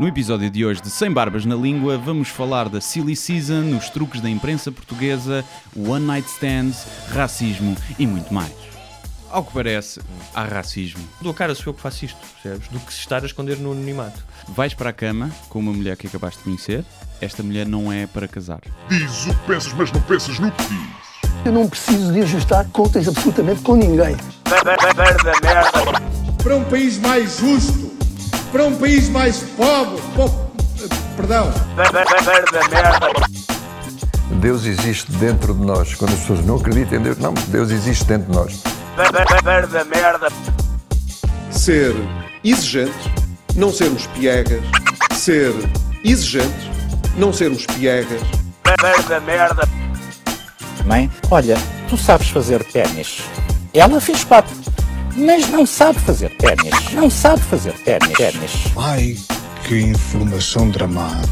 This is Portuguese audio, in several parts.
No episódio de hoje de Sem Barbas na Língua, vamos falar da Silly Season, os truques da imprensa portuguesa, One Night Stands, racismo e muito mais. Ao que parece, há racismo. Dou a cara, sou eu que faço isto, percebes? Do que se estar a esconder no anonimato. Vais para a cama com uma mulher que acabaste de conhecer, esta mulher não é para casar. Diz o que pensas, mas não pensas no que diz. Eu não preciso de ajustar contas absolutamente com ninguém. para um país mais justo, para um país mais pobre, po- perdão, Deus existe dentro de nós. Quando as pessoas não acreditam em Deus, não, Deus existe dentro de nós. ser exigentes, não sermos piegas, ser exigentes, não sermos piegas, Mãe, olha, tu sabes fazer ténis. Ela fez quatro, mas não sabe fazer ténis. Não sabe fazer ténis. ténis. ai que informação dramática.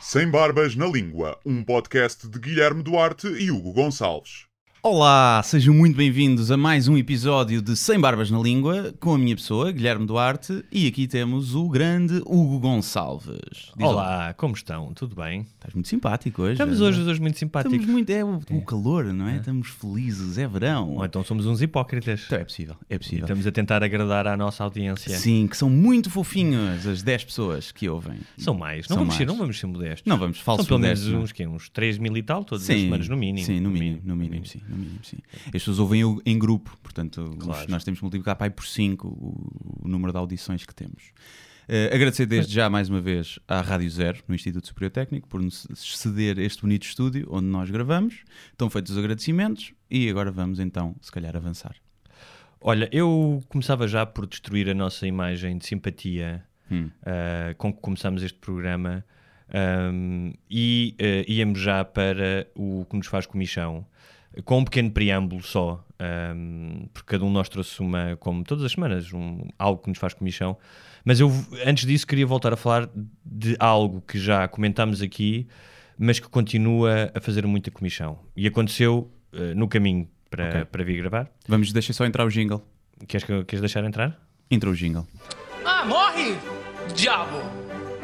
Sem Barbas na Língua, um podcast de Guilherme Duarte e Hugo Gonçalves. Olá, sejam muito bem-vindos a mais um episódio de Sem Barbas na Língua, com a minha pessoa, Guilherme Duarte, e aqui temos o grande Hugo Gonçalves. Diz. Olá, como estão? Tudo bem? Estás muito simpático hoje. Estamos é? hoje os dois muito simpáticos. Estamos muito. É o, o calor, não é? Estamos felizes, é verão. Ou então somos uns hipócritas. Então é possível, é possível. Estamos a tentar agradar à nossa audiência. Sim, que são muito fofinhas as 10 pessoas que ouvem. São mais. Não São vamos, Ser, mais. não vamos ser modestos. Não vamos, falso São pelo menos modestos, é? uns, quê? uns 3 mil e tal, todas as semanas, no mínimo. Sim, no mínimo, no mínimo, sim, no mínimo, sim. As pessoas ouvem em grupo, portanto, os- Claro. nós temos que multiplicar aí por 5 o, o número de audições que temos. Eh, agradecer desde já mais uma vez à Rádio Zero, no Instituto Superior Técnico, por nos ceder este bonito estúdio onde nós gravamos. Estão feitos os agradecimentos e agora vamos então, se calhar, avançar. Olha, eu começava já por destruir a nossa imagem de simpatia Hum. ah, com que começamos este programa ahm, e ah, íamos já para o que nos faz comichão, com um pequeno preâmbulo só, ahm, porque cada um de nós trouxe uma, como todas as semanas, um, algo que nos faz comichão. Mas eu, antes disso, queria voltar a falar de algo que já comentámos aqui, mas que continua a fazer muita comichão. E aconteceu ah, no caminho para, Ok. para vir gravar. Vamos, deixa só entrar o jingle. Queres, que- queres deixar entrar? Entra o jingle. Ah, morre, diabo!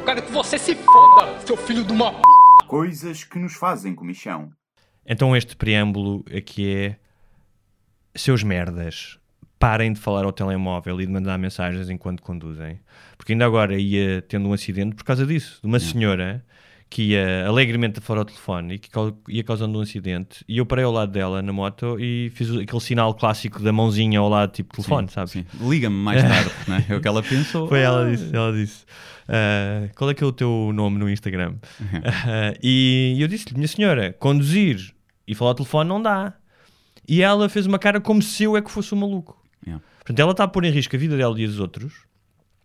Quero que você se foda, seu filho de uma p. Coisas que nos fazem comichão. Então este preâmbulo aqui é seus merdas, parem de falar ao telemóvel e de mandar mensagens enquanto conduzem. Porque ainda agora ia tendo um acidente por causa disso, de uma senhora que ia alegremente fora ao telefone e que ia causando um acidente e eu parei ao lado dela na moto e fiz aquele sinal clássico da mãozinha ao lado, tipo telefone, sabes? Sim. Liga-me mais tarde, não é? É o que ela pensou. Foi ela disse, ela disse. "Ah, qual é que é o teu nome no Instagram? Ah, e eu disse-lhe, minha senhora, conduzir e falar ao telefone não dá. E ela fez uma cara como se eu é que fosse um maluco. Yeah. Portanto, ela está a pôr em risco a vida dela e dos outros.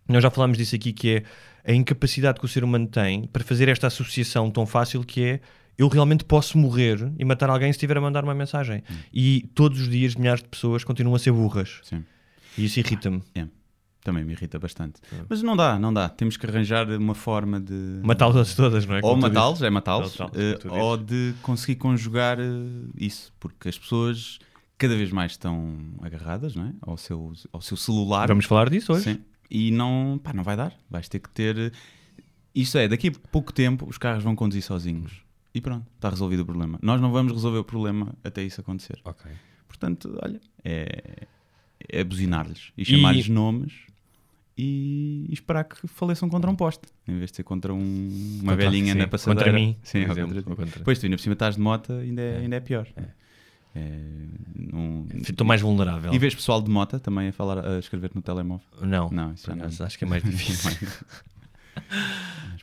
Nós já falámos disso aqui, que é a incapacidade que o ser humano tem para fazer esta associação tão fácil que é eu realmente posso morrer e matar alguém se estiver a mandar uma mensagem. E todos os dias milhares de pessoas continuam a ser burras. Sim. E isso irrita-me. É, também me irrita bastante. Mas não dá, não dá. Temos que arranjar uma forma de. Matá-las todas, não é? Ou Como matá-los, é matá-los, Matá-los, tu ou de conseguir conjugar eh, isso, porque as pessoas cada vez mais estão agarradas não é? ao, seu, ao seu celular. Vamos falar disso hoje. Sim. E não, pá, não vai dar. Vais ter que ter. eh, Isso é, daqui a pouco tempo os carros vão conduzir sozinhos. E pronto, está resolvido o problema. Nós não vamos resolver o problema até isso acontecer. Ok. Portanto, olha, é, é buzinar-lhes e chamar-lhes nomes e, e esperar que faleçam contra um poste, em vez de ser contra um- uma Contra- velhinha sim, na passadeira. contra mim, sim, por exemplo, contra contra- Depois tu ainda por cima estás de moto, ainda é, ainda é pior. É, não- Estou mais vulnerável. E vês pessoal de moto também a falar, a escrever no telemóvel? Não, Não, isso não. acho que é mais difícil.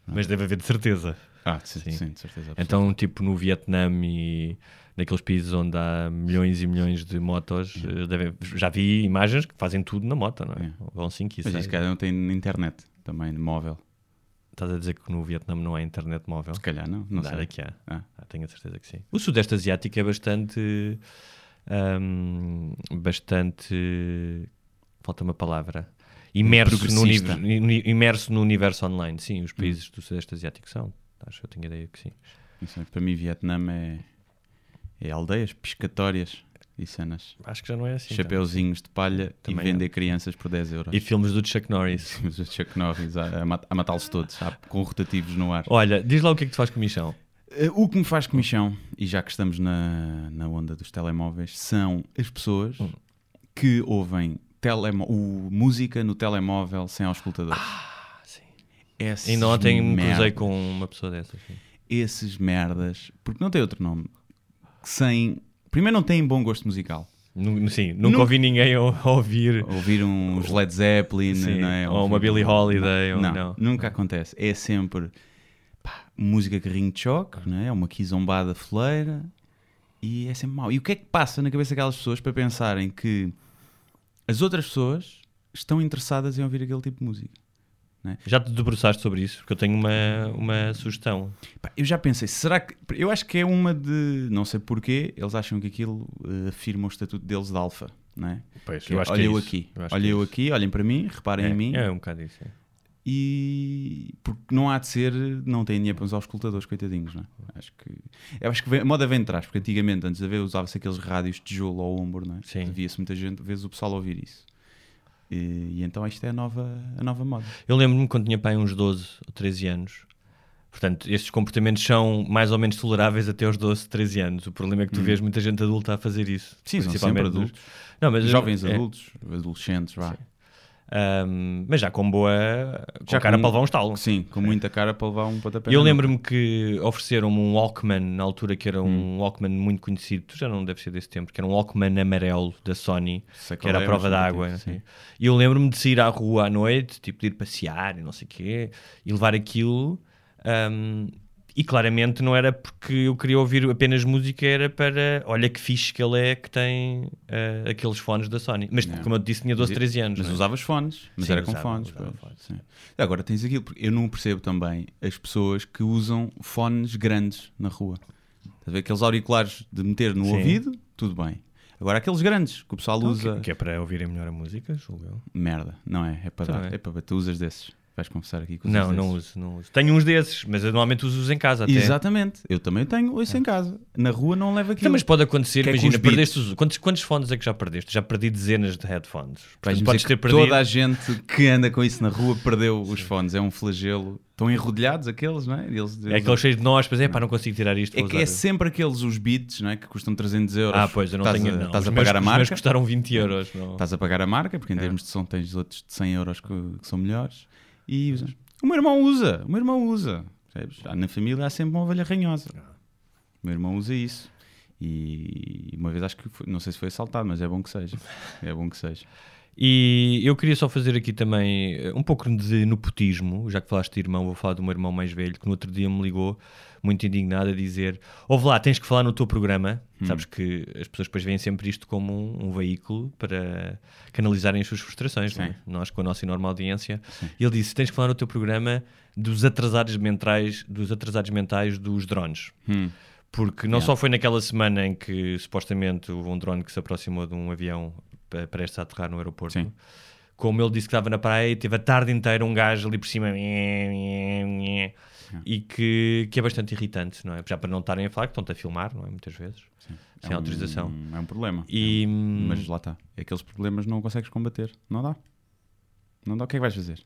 Mas deve haver de certeza. Ah, sim, Sim. sim, de certeza. Então, tipo no Vietnã e naqueles países onde há milhões e milhões de motos, eh, deve- já vi imagens que fazem tudo na moto, não é? É. Vão 5 e Mas 6. isso, cara, não tem internet também, móvel. Estás a dizer que no Vietnã não há internet móvel? Se calhar não, não Nada sei. que há. Ah. Ah, tenho a certeza que sim. O Sudeste Asiático é bastante. ahm, bastante. Falta uma palavra. Imerso no, imerso no universo online. Sim, Hum. os países do Sudeste Asiático são. Acho que eu tenho ideia que sim. Não sei, Para mim, Vietnã é, é aldeias pescatórias. e cenas. Acho que já não é assim. Chapeuzinhos de palha Também e é. vender crianças por 10 euros. E filmes do Chuck Norris. Os Chuck Norris a, a mat- a matá-los todos, a- com rotativos no ar. Olha, diz lá o que é que tu fazes com michão. Eh, O que me faz comichão, e já que estamos na, na onda dos telemóveis, são as pessoas Hum. que ouvem telemo o, música no telemóvel sem auscultadores. Ah, sim. Ainda ontem me cruzei com uma pessoa dessas. sim. Esses merdas, porque não tem outro nome, sem. Primeiro, não têm bom gosto musical. Nu- Sim, nunca Nunca- ouvi ninguém ouvir. Ouvir uns Led Zeppelin, Sim, não é? ou uma Billie Holiday, ou Não, não. nunca acontece. É sempre pá, música carrinho de choque, não é? Uma quizombada fleira e é sempre mau. E o que é que passa na cabeça daquelas pessoas para pensarem que as outras pessoas estão interessadas em ouvir aquele tipo de música? Já te debruçaste sobre isso? Porque eu tenho uma, uma sugestão. Eu já pensei, será que. Eu acho que é uma de. Não sei porquê, eles acham que aquilo eh, afirma o estatuto deles de alfa, não é? Pois, Que eu é, acho que olha é eu aqui, Eu acho olha que é eu isso. aqui, olhem para mim, reparem É, em mim. é um bocado isso. é. e porque não há de ser, não tem dinheiro para usar os escutadores, coitadinhos, não é? Acho que, eu acho que vem- a moda vem de trás, porque antigamente, antes de haver, usava-se aqueles rádios de tijolo ao ombro, não é? Sim. Via-se muita gente, vezes o pessoal ouvir isso. E, e então isto é a nova, a nova moda. Eu lembro-me quando tinha pai uns 12 ou 13 anos. Portanto, estes comportamentos são mais ou menos toleráveis até aos 12, 13 anos. O problema é que tu vês muita gente adulta a fazer isso. Hum. Sim, são principalmente sempre nos- adultos. Não, mas Jovens é, adultos, adolescentes, vá. Ahm, mas já com boa. Com Já cara com- para levar um estalo. Sim, com muita cara para levar um pontapé. Eu lembro-me que ofereceram-me um Walkman na altura que era um Hum. Walkman muito conhecido, tu já não deve ser desse tempo, que era um Walkman amarelo da Sony, Sei que era a é, prova d'água. sim. E eu lembro-me de sair à rua à noite, tipo de ir passear e não sei o quê, e levar aquilo. ahm, e claramente não era porque eu queria ouvir apenas música, era para olha que fixe que ele é que tem ah, aqueles fones da Sony. Mas Não. como eu disse, tinha 12, 13 anos. Mas é? usavas fones, mas Sim, era com usava, fones. usava. Agora tens aquilo, porque eu não percebo também as pessoas que usam fones grandes na rua. Estás a ver aqueles auriculares de meter no Sim. ouvido, tudo bem. Agora aqueles grandes que o pessoal Então, usa, que, que é para ouvirem melhor a música, julgo eu. merda, não é? É para Então dar, é. é para tu usas desses. Vais confessar aqui usas Não, não uso, não uso. Tenho uns desses, mas eu normalmente os uso em casa até. Exatamente, eu também tenho isso em casa. Na rua não levo aquilo. Então, mas pode acontecer, Que é com imagina, beats. perdeste os... Quantos, quantos fones é que já perdeste? Já perdi dezenas de headphones. Portanto, podes ter perdido. toda a gente que anda com isso na rua perdeu os fones. É um flagelo. Estão enrodilhados aqueles, não é? Eles, É aqueles cheios de nós, mas é pá, não consigo tirar isto. É que é usar. sempre aqueles os beats, não é? Que custam 300 euros. Ah, pois, eu não estás tenho. A, não. estás a meus- pagar a Os meus marca. custaram 20 euros. Estás a pagar a marca, porque em É. termos de som tens outros de 100 euros que, que são melhores. E usam. O meu irmão usa. O meu irmão usa. Há Na família há sempre uma ovelha ranhosa. O meu irmão usa isso. E uma vez acho que foi- não sei se foi assaltado, mas é bom que seja. É bom que seja. E eu queria só fazer aqui também eh, um pouco de nepotismo, já que falaste de irmão, vou falar do meu irmão mais velho, que no outro dia me ligou, muito indignado, a dizer: Ouve lá, tens que falar no teu programa. Sabes que as pessoas depois veem sempre isto como um, um veículo para canalizarem as suas frustrações, não é? Sim. nós com a nossa enorme audiência. E ele disse: Tens que falar no teu programa dos atrasados mentais, dos atrasados mentais dos drones. Hum. Porque não Yeah. só foi naquela semana em que supostamente houve um drone que se aproximou de um avião prestes a aterrar no aeroporto, Sim. como ele disse que estava na praia e teve a tarde inteira um gajo ali por cima e que, que é bastante irritante, não é? Já para não estarem a falar, que estão-te a filmar, não é? Muitas vezes, sem É um- autorização. É um problema. E, Mas lá está. Aqueles problemas não consegues combater. Não dá. Não dá. O que é que vais fazer?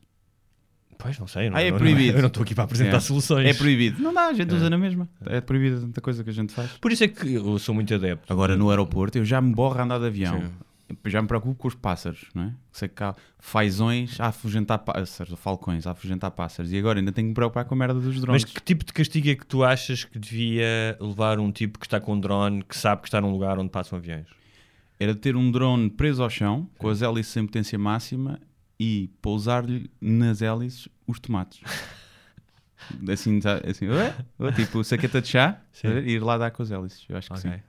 Pois, não sei. não- Ah, é eu não- proibido. Eu não estou aqui para apresentar É. soluções. É proibido. Não dá, a gente usa na mesma. É proibido tanta coisa que a gente faz. Por isso é que eu sou muito adepto. Agora no aeroporto eu já me borro a andar de avião. Já me preocupo com os pássaros, não é? Sei que há fazões a afugentar pássaros, ou falcões a afugentar pássaros. E agora ainda tenho que me preocupar com a merda dos drones. Mas que tipo de castigo é que tu achas que devia levar um tipo que está com um drone, que sabe que está num lugar onde passam aviões? Era ter um drone preso ao chão, com as hélices em potência máxima e pousar-lhe nas hélices os tomates. assim, tá- assim ué? Ué, tipo saqueta de chá, Sim. e ir lá dar com as hélices. Eu acho que Ok. sim.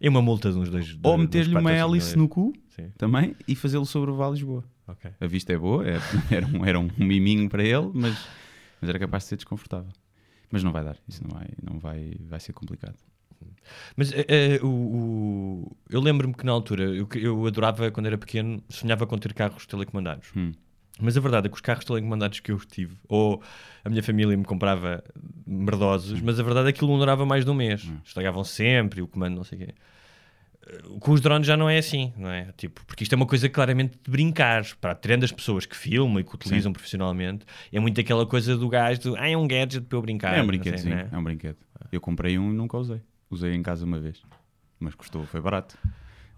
E uma multa de uns dois. Ou meter-lhe uma hélice no cu Sim. também e fazê-lo sobre o Vale Lisboa. Ok. A vista é boa, é- era, um, era um miminho para ele, mas, mas era capaz de ser desconfortável. Mas não vai dar, isso não vai, não vai, vai ser complicado. Mas eh, eh, o, o- eu lembro-me que na altura eu, eu adorava, quando era pequeno, sonhava com ter carros telecomandados. Hum. Mas a verdade é que os carros telecomandados que eu tive, ou a minha família me comprava merdosos, mas a verdade é que aquilo não durava mais de um mês. Estragavam sempre, o comando não sei o quê. com os drones já não é assim, não é? Tipo, porque isto é uma coisa claramente de brincar. Para tirando as pessoas que filmam e que utilizam profissionalmente, é muito aquela coisa do gajo do ah, é um gadget para eu brincar. É um brinquedo, sei, sim. é? É um brinquedo. Eu comprei um e nunca usei. Usei em casa uma vez. Mas custou, foi barato.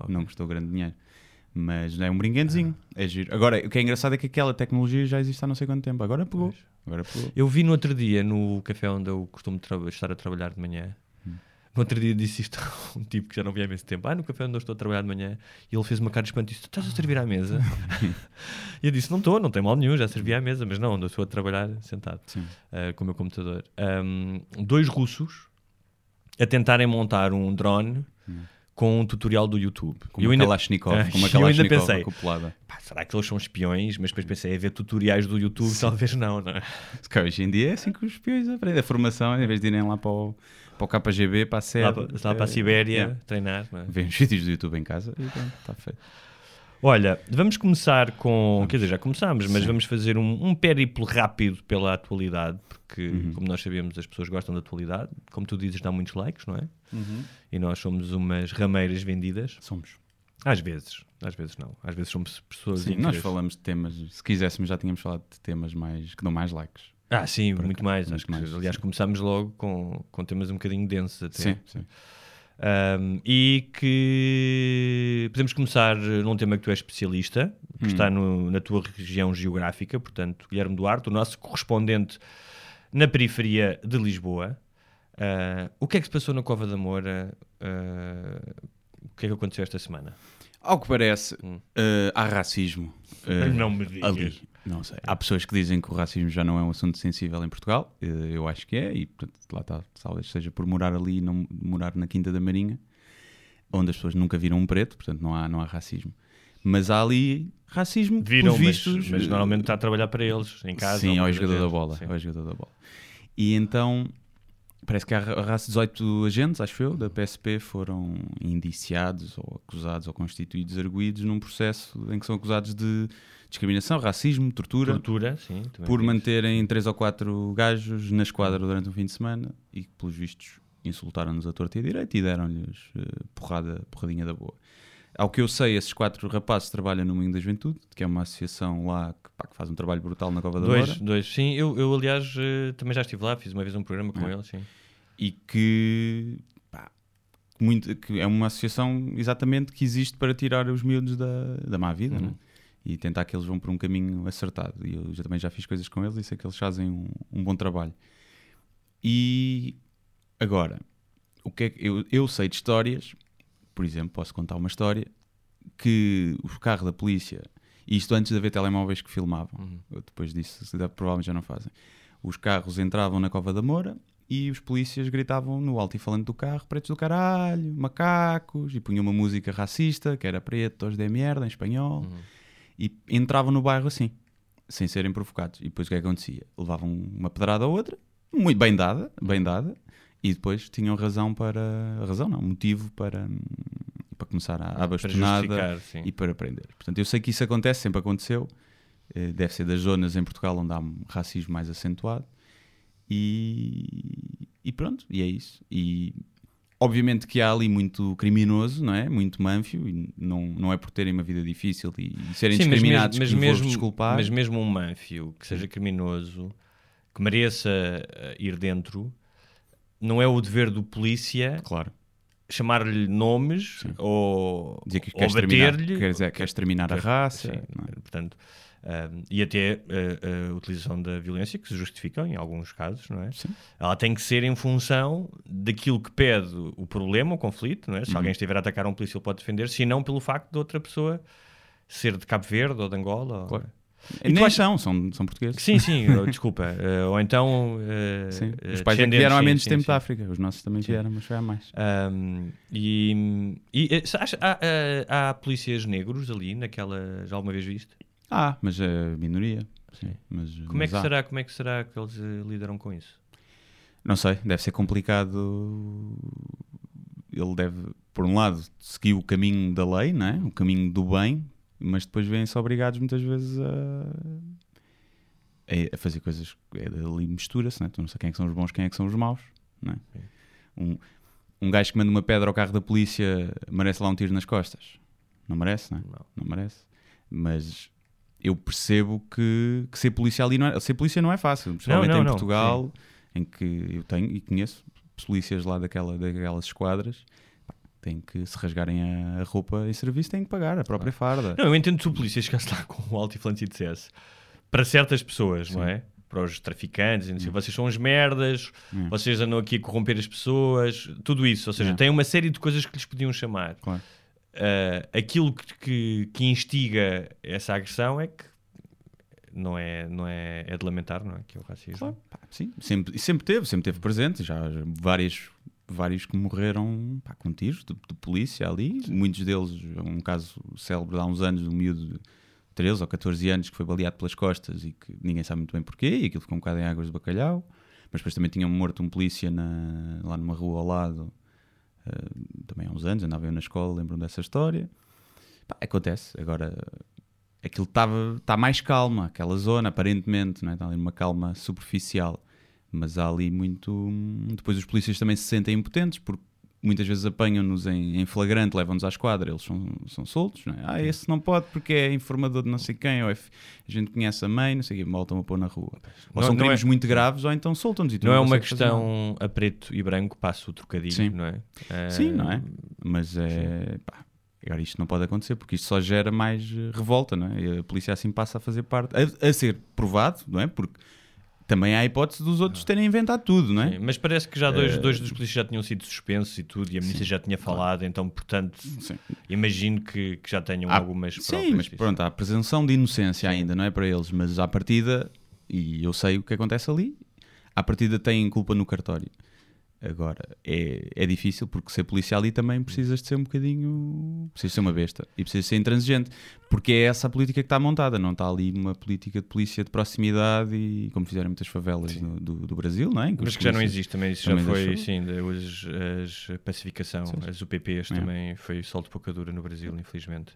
Não custou grande dinheiro. Mas é um brinquedozinho. É giro. Agora, o que é engraçado é que aquela tecnologia já existe há não sei quanto tempo. Agora pegou. Agora pegou. Eu vi no outro dia, no café onde eu costumo estar a trabalhar de manhã, Hum. no outro dia disse isto a um tipo que já não via há imenso tempo. Ah, no café onde eu estou a trabalhar de manhã, e ele fez uma cara de espanto e disse: Tu estás a servir à mesa? e eu disse: Não estou, não tem mal nenhum, já servi à mesa, mas não, onde eu estou a trabalhar sentado ah, com o meu computador. Ahm, dois russos a tentarem montar um drone com um tutorial do YouTube. Como eu ainda- Kalashnikov. Ah, Como eu ainda pensei, acoplada. pá, será que eles são espiões? Mas depois pensei, a ver tutoriais do YouTube, talvez não, não é? Se calhar hoje em dia é assim que os espiões aprendem. A formação, em vez de irem lá para o, para o KGB, para a Lá, SED. para- lá para a eh, Sibéria yeah. treinar. não é? Os vídeos do YouTube em casa e pronto, está feito. Olha, vamos começar com. Quer dizer, já começámos, mas vamos fazer um, um périplo rápido pela atualidade, porque, Uhum. como nós sabemos, as pessoas gostam da atualidade. Como tu dizes, dá muitos likes, não é? Uhum. E nós somos umas rameiras vendidas. Somos. Às vezes, às vezes não. Às vezes somos pessoas. Sim, nós falamos de temas, se quiséssemos já tínhamos falado de temas mais que dão mais likes. Ah, sim, Por muito mais. muito Acho que, aliás, sim. começámos logo com, com temas um bocadinho densos até. Sim, sim. Um, e que podemos começar num tema que tu és especialista, que Hum. está no- na tua região geográfica, portanto, Guilherme Duarte, o nosso correspondente na periferia de Lisboa. Uh, o que é que se passou na Cova da Moura? Uh, o que é que aconteceu esta semana? Ao que parece, Hum. eh, há racismo Não me digas. ali. Não sei. Há pessoas que dizem que o racismo já não é um assunto sensível em Portugal. Eu acho que é, e portanto, lá está, talvez seja por morar ali e não morar na Quinta da Marinha, onde as pessoas nunca viram um preto, portanto não há, não há racismo. Mas há ali racismo Viram, mas, vistos. mas eh, normalmente está a trabalhar para eles, em casa. Sim, ao jogador da bola. Sim. Ao jogador da bola. E então, parece que há ra- raça 18 agentes, acho eu, da PSP foram indiciados ou acusados ou constituídos arguídos num processo em que são acusados de discriminação, racismo, tortura, Tortura, sim. por manterem três ou quatro gajos na esquadra durante um fim de semana e que, pelos vistos, insultaram-nos a torta e a direita e deram-lhes eh, porrada, porradinha da boa. Ao que eu sei, esses quatro rapazes trabalham no Moinho da Juventude, que é uma associação lá que, pá, que faz um trabalho brutal na Cova da Dois, Moura. dois. Sim, eu, eu aliás eh, também já estive lá, fiz uma vez um programa com É. ele, sim. E que, pá, muito, que é uma associação exatamente que existe para tirar os miúdos da, da má vida Uhum. né? e tentar que eles vão por um caminho acertado. E eu já, também já fiz coisas com eles e sei que eles fazem um, um bom trabalho. E agora, o que é que eu, eu sei de histórias, por exemplo, posso contar uma história que o carro da polícia, e isto antes de haver telemóveis que filmavam, Uhum. depois disso provavelmente já não fazem. Os carros entravam na Cova da Moura e os polícias gritavam no alto-falante do carro: pretos do caralho, macacos, e punham uma música racista, que era pretos de merda, em espanhol, e entravam no bairro assim, sem serem provocados. E depois o que é que acontecia? Levavam uma pedrada ou outra, muito bem dada, bem dada, e depois tinham razão para. razão não, motivo para. para começar a, a Para bastonada justificar, sim. e para prender. Portanto, eu sei que isso acontece, sempre aconteceu. Eh, Deve ser das zonas em Portugal onde há um racismo mais acentuado. E, e pronto, e é isso. E obviamente que há ali muito criminoso, não é? Muito manfio, e não, não é por terem uma vida difícil e, e serem Sim, mas discriminados mesmo, que mas mesmo, desculpar. mas mesmo um manfio que seja criminoso, que mereça eh, ir dentro, não é o dever do polícia Claro. chamar-lhe nomes ou, Dizer que ou queres terminar, bater-lhe. quer dizer, queres terminar a raça. Sim, não é? portanto, um, e até uh, a utilização da violência, que se justifica em alguns casos, não é? Sim. Ela tem que ser em função daquilo que pede o problema, o conflito, não é? Se Uhum. alguém estiver a atacar um polícia, ele pode defender, se não pelo facto de outra pessoa ser de Cabo Verde ou de Angola. ou- Claro. E Nem são, são, são portugueses. Sim, sim, oh, desculpa. Uh, ou então. uh, Sim. Os pais é que vieram há sim, menos sim, tempo sim. da África. Os nossos também vieram, mas foi há mais. Um, e e, eh, há, há- há polícias negros ali naquela. Já alguma vez viste? Ah, mas é minoria. Sim. Mas, Como é, mas que há. será, como é que será que eles eh, lidaram com isso? Não sei, deve ser complicado. Ele deve, por um lado, seguir o caminho da lei, não é? o caminho do bem, mas depois vêm-se obrigados muitas vezes a, a- a fazer coisas. É, ali mistura-se, não é? Tu não sei quem é que são os bons, quem é que são os maus. Não é? Um- um gajo que manda uma pedra ao carro da polícia merece lá um tiro nas costas? Não merece, não é? Não. Não merece. Mas eu percebo que, que ser polícia ali não é, ser polícia não é fácil, principalmente em Portugal, em que eu tenho e conheço polícias lá daquela, daquelas esquadras. Têm que se rasgarem a, roupa em serviço, têm que pagar a própria farda. Não, eu entendo que se o polícia chegasse lá com o altiflante e dissesse para certas pessoas, não é? Para os traficantes, sei, vocês são uns merdas, Hum. vocês andam aqui a corromper as pessoas, tudo isso. Ou seja, É. tem uma série de coisas que lhes podiam chamar. Claro. Ah, aquilo que, que, que instiga essa agressão é que não é, não é, é de lamentar, não é? Que é o racismo. Claro, pá, sim, sempre, sempre teve, sempre teve presente. Já vários, vários que morreram pá, com tiros de, de polícia ali. Muitos deles, um caso célebre há uns anos, de um miúdo de 13 ou 14 anos que foi baleado pelas costas e que ninguém sabe muito bem porquê. E aquilo ficou um bocado em águas de bacalhau. Mas depois também tinham morto um polícia na- lá numa rua ao lado, eh, também há uns anos. Andava eu na escola, lembro dessa história. Pá, acontece. Agora, aquilo estava está mais calma, aquela zona, aparentemente, não é? está ali numa calma superficial. Mas há ali muito. Depois os polícias também se sentem impotentes, porque muitas vezes apanham-nos em, em flagrante, levam-nos à esquadra, eles são, são soltos. Não é? Ah, esse não pode porque é informador de não sei quem, ou é a gente conhece a mãe, não sei o quê, voltam a pôr na rua. Ou Não- são não crimes é- muito graves, ou então soltam-nos. tu Não é uma questão a preto e branco, passo o trocadilho, Sim. não é? Ah, Sim, não é? Mas é. Pá, agora isto não pode acontecer porque isto só gera mais eh, revolta, não é? E a polícia assim passa a fazer parte. A, a ser provado, não é? Porque também há a hipótese dos outros terem inventado tudo, não é? Sim, mas parece que já dois, Eh, dois dos polícias já tinham sido suspensos e tudo, e a ministra já tinha falado, então, portanto, Sim. imagino que, que já tenham Há- algumas Sim, provas mas disso. pronto, há a presunção de inocência ainda, não é para eles, mas à partida, e eu sei o que acontece ali, à partida têm culpa no cartório. Agora, é, é difícil porque ser policial ali também precisas de ser um bocadinho. precisas ser uma besta e precisas ser intransigente, porque é essa a política que está montada, não está ali uma política de polícia de proximidade e como fizeram muitas favelas do, do, do Brasil, não é? Mas que já não existe também, isso também já foi, deixou. sim, de- os, as pacificação, as UPPs É. também foi solto pouca dura no Brasil, infelizmente.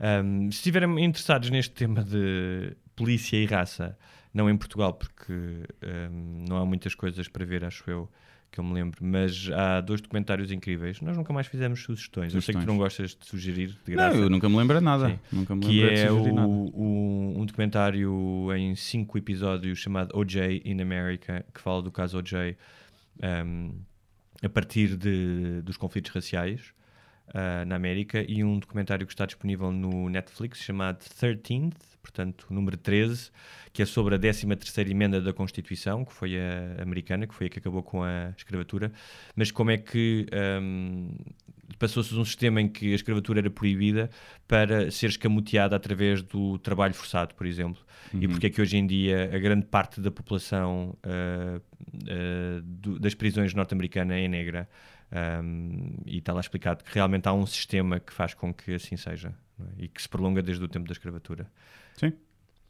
Ahm, se estiverem interessados neste tema de polícia e raça, não em Portugal, porque ahm, não há muitas coisas para ver, acho eu, que eu me lembro, mas há dois documentários incríveis. Nós nunca mais fizemos sugestões. Eu sei que tu Sugestões. não gostas de sugerir, de Não, graça. eu nunca me lembro de nada. Sim. Nunca me que é o, o- um documentário em cinco episódios chamado OJ in America, que fala do caso OJ um, a partir de, dos conflitos raciais ah, na América, e um documentário que está disponível no Netflix chamado 13th, portanto, número 13, que é sobre a 13ª emenda da Constituição, que foi a americana, que foi a que acabou com a escravatura, mas como é que um, passou-se de um sistema em que a escravatura era proibida para ser escamoteada através do trabalho forçado, por exemplo. E porque é que hoje em dia a grande parte da população ah, ah, do- das prisões norte-americanas é negra. Um, e está lá explicado que realmente há um sistema que faz com que assim seja é? e que se prolonga desde o tempo da escravatura. Sim.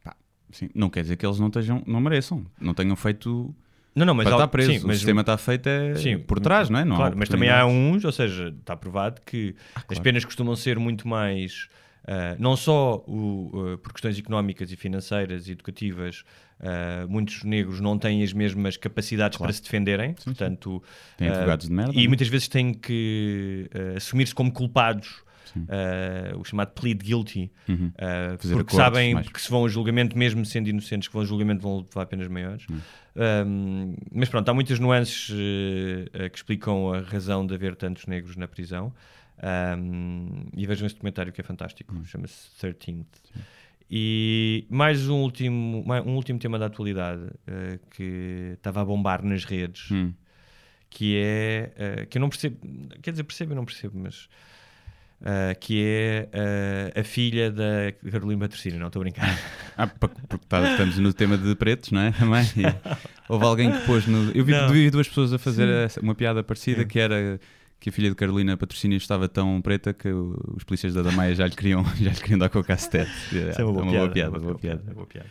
Pá, sim. Não quer dizer que eles não, estejam, não mereçam, não tenham feito Não, não, mas estar preso. sim, o mas- sistema está feito é Sim, por trás, não é? Não claro, mas também há uns, ou seja, está provado que as claro. penas costumam ser muito mais, ah, não só o, ah, por questões económicas e financeiras e educativas, ah, muitos negros não têm as mesmas capacidades para se defenderem, portanto, Têm ah, advogados de merda, e não é? muitas vezes têm que ah, assumir-se como culpados. Ah, o chamado plead guilty, Uhum. Fazer porque acordos sabem mais- que se vão a julgamento, mesmo sendo inocentes, que vão a julgamento vão levar penas maiores. Hum. Um, mas pronto, há muitas nuances eh, que explicam a razão de haver tantos negros na prisão. Um, e vejam esse documentário que é fantástico, Hum. chama-se 13th. E mais um último, um último tema da atualidade eh, que estava a bombar nas redes, Hum. que é eh, que eu não percebo, quer dizer, percebo e não percebo, mas eh, que é eh, a filha da Carolina Patrocínio, não estou a brincar. Ah, porque tá- estamos no tema de pretos, não é? Também. E houve alguém que pôs no. Eu vi, vi duas pessoas a fazer essa- uma piada parecida que era que a filha de Carolina Patrocínio estava tão preta que os polícias da Damaia já lhe queriam, já lhe queriam dar com o cacetete. Isso é uma boa, piada, é uma boa piada, é uma boa piada.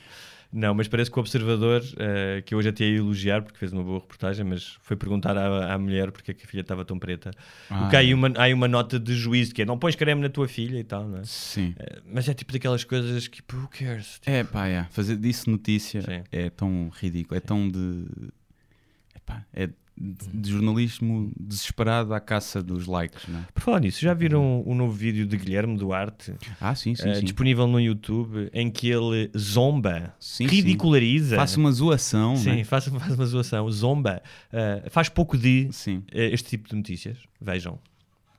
Não, mas parece que o observador, eh, que hoje até ia elogiar porque fez uma boa reportagem, mas foi perguntar à, à mulher porque é que a filha estava tão preta. Ah, porque há aí, uma, há aí uma nota de juízo que é não pões creme na tua filha e tal, não é? Sim. Eh, Mas é tipo daquelas coisas que, who cares? Tipo, É pá, é. fazer disso notícia Sim. é tão ridículo, é tão de. Epá, é, de, jornalismo desesperado à caça dos likes, não é? Por falar nisso, já viram o novo vídeo de Guilherme Duarte, Ah, sim, sim, eh, sim. disponível no YouTube, em que ele zomba, Sim, sim. ridiculariza. Faça uma zoação, Sim, né? faz, faz uma zoação, zomba, eh, faz pouco de Sim. eh, este tipo de notícias. Vejam.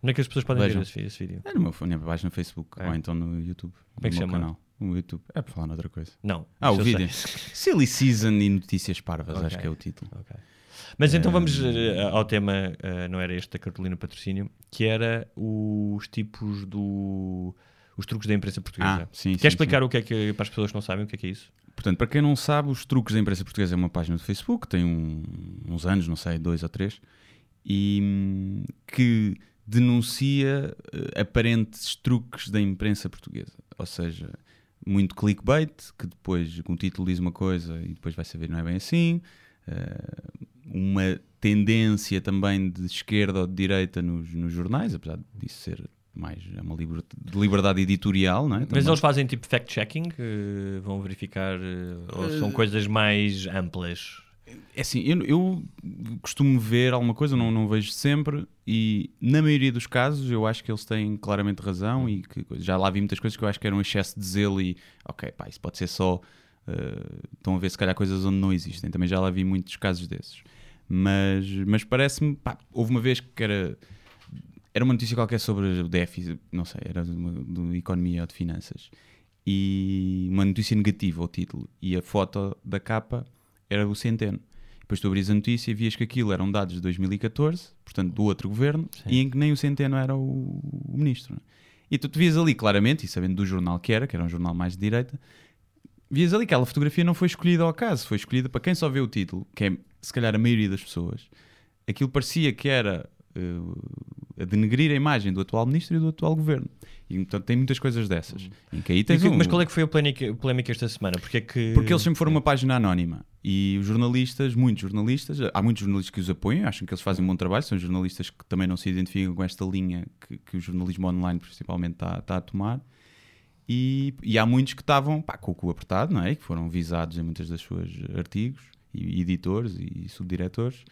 Onde é que as pessoas podem Vejam. ver esse, esse vídeo? É no meu na página no Facebook É. ou então no YouTube. Como é que no meu chama? canal. No YouTube. É para falar noutra coisa. Não. Ah, o vídeo. Silly Season e Notícias Parvas, Ok. acho que é o título. Ok. Mas então vamos eh, ao tema, eh, não era este da cartolina patrocínio, que era os tipos do. os truques da imprensa portuguesa. Ah, sim, Quer sim, explicar o que é que, para as pessoas que não sabem, o que é que é isso? Portanto, para quem não sabe, os truques da imprensa portuguesa é uma página do Facebook, tem um- uns anos, não sei, dois ou três, e hum, que denuncia eh, aparentes truques da imprensa portuguesa. Ou seja, muito clickbait, que depois com o título diz uma coisa e depois vai saber não é bem assim. Eh, uma tendência também de esquerda ou de direita nos, nos jornais, apesar disso ser mais é uma liber- de liberdade editorial, não é? Mas Também. eles fazem tipo fact-checking, eh, vão verificar, eh, ou são coisas mais amplas? É assim, eu, eu costumo ver alguma coisa, não, não vejo sempre, e na maioria dos casos eu acho que eles têm claramente razão e que já lá vi muitas coisas que eu acho que era um excesso de zelo e ok, pá, isso pode ser só. Eh, estão a ver se calhar coisas onde não existem. Também já lá vi muitos casos desses. Mas, mas parece-me, houve uma vez que era. Era uma notícia qualquer sobre o déficit, não sei, era de, uma- de economia ou de finanças. E uma notícia negativa, o título. E a foto da capa era o Centeno. Depois tu abris a notícia e vias que aquilo eram dados de 2014, portanto do outro governo, e em que nem o Centeno era o, o ministro. é? E tu te vias ali claramente, e sabendo do jornal que era, que era um jornal mais de direita, vias ali que aquela fotografia não foi escolhida ao acaso, foi escolhida para quem só vê o título, que é se calhar a maioria das pessoas. Aquilo parecia que era eh, a denegrir a imagem do atual ministro e do atual governo. E então tem muitas coisas dessas. Em que aí tens que- um- Mas qual é que foi a polémica, polémica esta semana? Porque é que. porque eles sempre foram uma página anónima e os jornalistas, muitos jornalistas, há muitos jornalistas que os apoiam, acham que eles fazem um bom trabalho, são jornalistas que também não se identificam com esta linha que, que o jornalismo online principalmente está, está a tomar. E, e há muitos que estavam pá, com o cu apertado, não é? Que foram visados em muitas das suas artigos, e editores e subdiretores.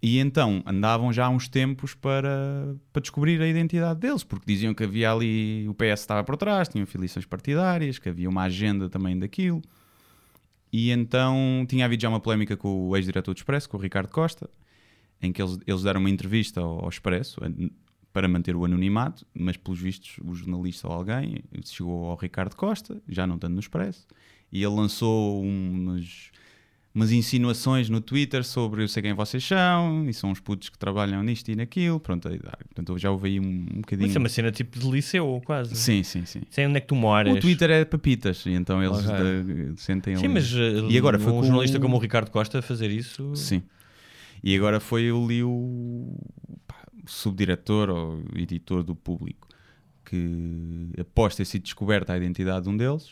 E então andavam já há uns tempos para, para descobrir a identidade deles, porque diziam que havia ali, o PS estava por trás, tinham filiações partidárias, que havia uma agenda também daquilo. E então tinha havido já uma polémica com o ex-diretor do Expresso, com o Ricardo Costa, em que eles, eles deram uma entrevista ao, ao Expresso para manter o anonimato, mas pelos vistos o jornalista ou alguém chegou ao Ricardo Costa, já não estando no Expresso, e ele lançou umas, umas insinuações no Twitter sobre eu sei quem vocês são, e são os putos que trabalham nisto e naquilo, pronto, aí dá. portanto eu já ouvi aí um, um bocadinho... Mas é uma cena tipo de liceu, quase. Sim, sim, sim. Sei onde é que tu moras. O Twitter é papitas, e então eles Ok. da- sentem Sim, ali. mas eh, E agora foi um com jornalista o- como o Ricardo Costa a fazer isso. Sim. E agora foi o pá, o subdiretor ou editor do público que, após ter sido descoberta a identidade de um deles,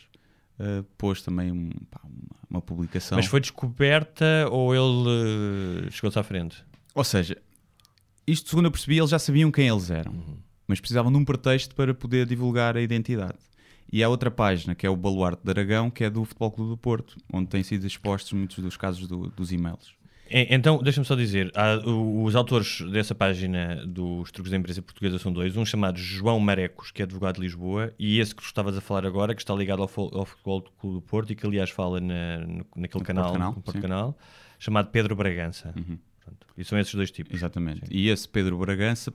eh, pôs também um- pá, uma, uma publicação. Mas foi descoberta ou ele eh, chegou-se à frente? Ou seja, isto segundo eu percebi, eles já sabiam quem eles eram, mas precisavam de um pretexto para poder divulgar a identidade. E há outra página, que é o Baluarte de Aragão, que é do Futebol Clube do Porto, onde têm sido expostos muitos dos casos do- dos e-mails. E- Então, deixa-me só dizer, há- o- os autores dessa página dos truques da imprensa portuguesa são dois, um chamado João Marecos, que é advogado de Lisboa, e esse que estavas a falar agora, que está ligado ao, ao Futebol Clube do Porto e que aliás fala na, no- naquele canal, Canal, no Porto sim. Canal, chamado Pedro Bragança. Pronto. E são esses dois tipos. Exatamente. E esse Pedro Bragança,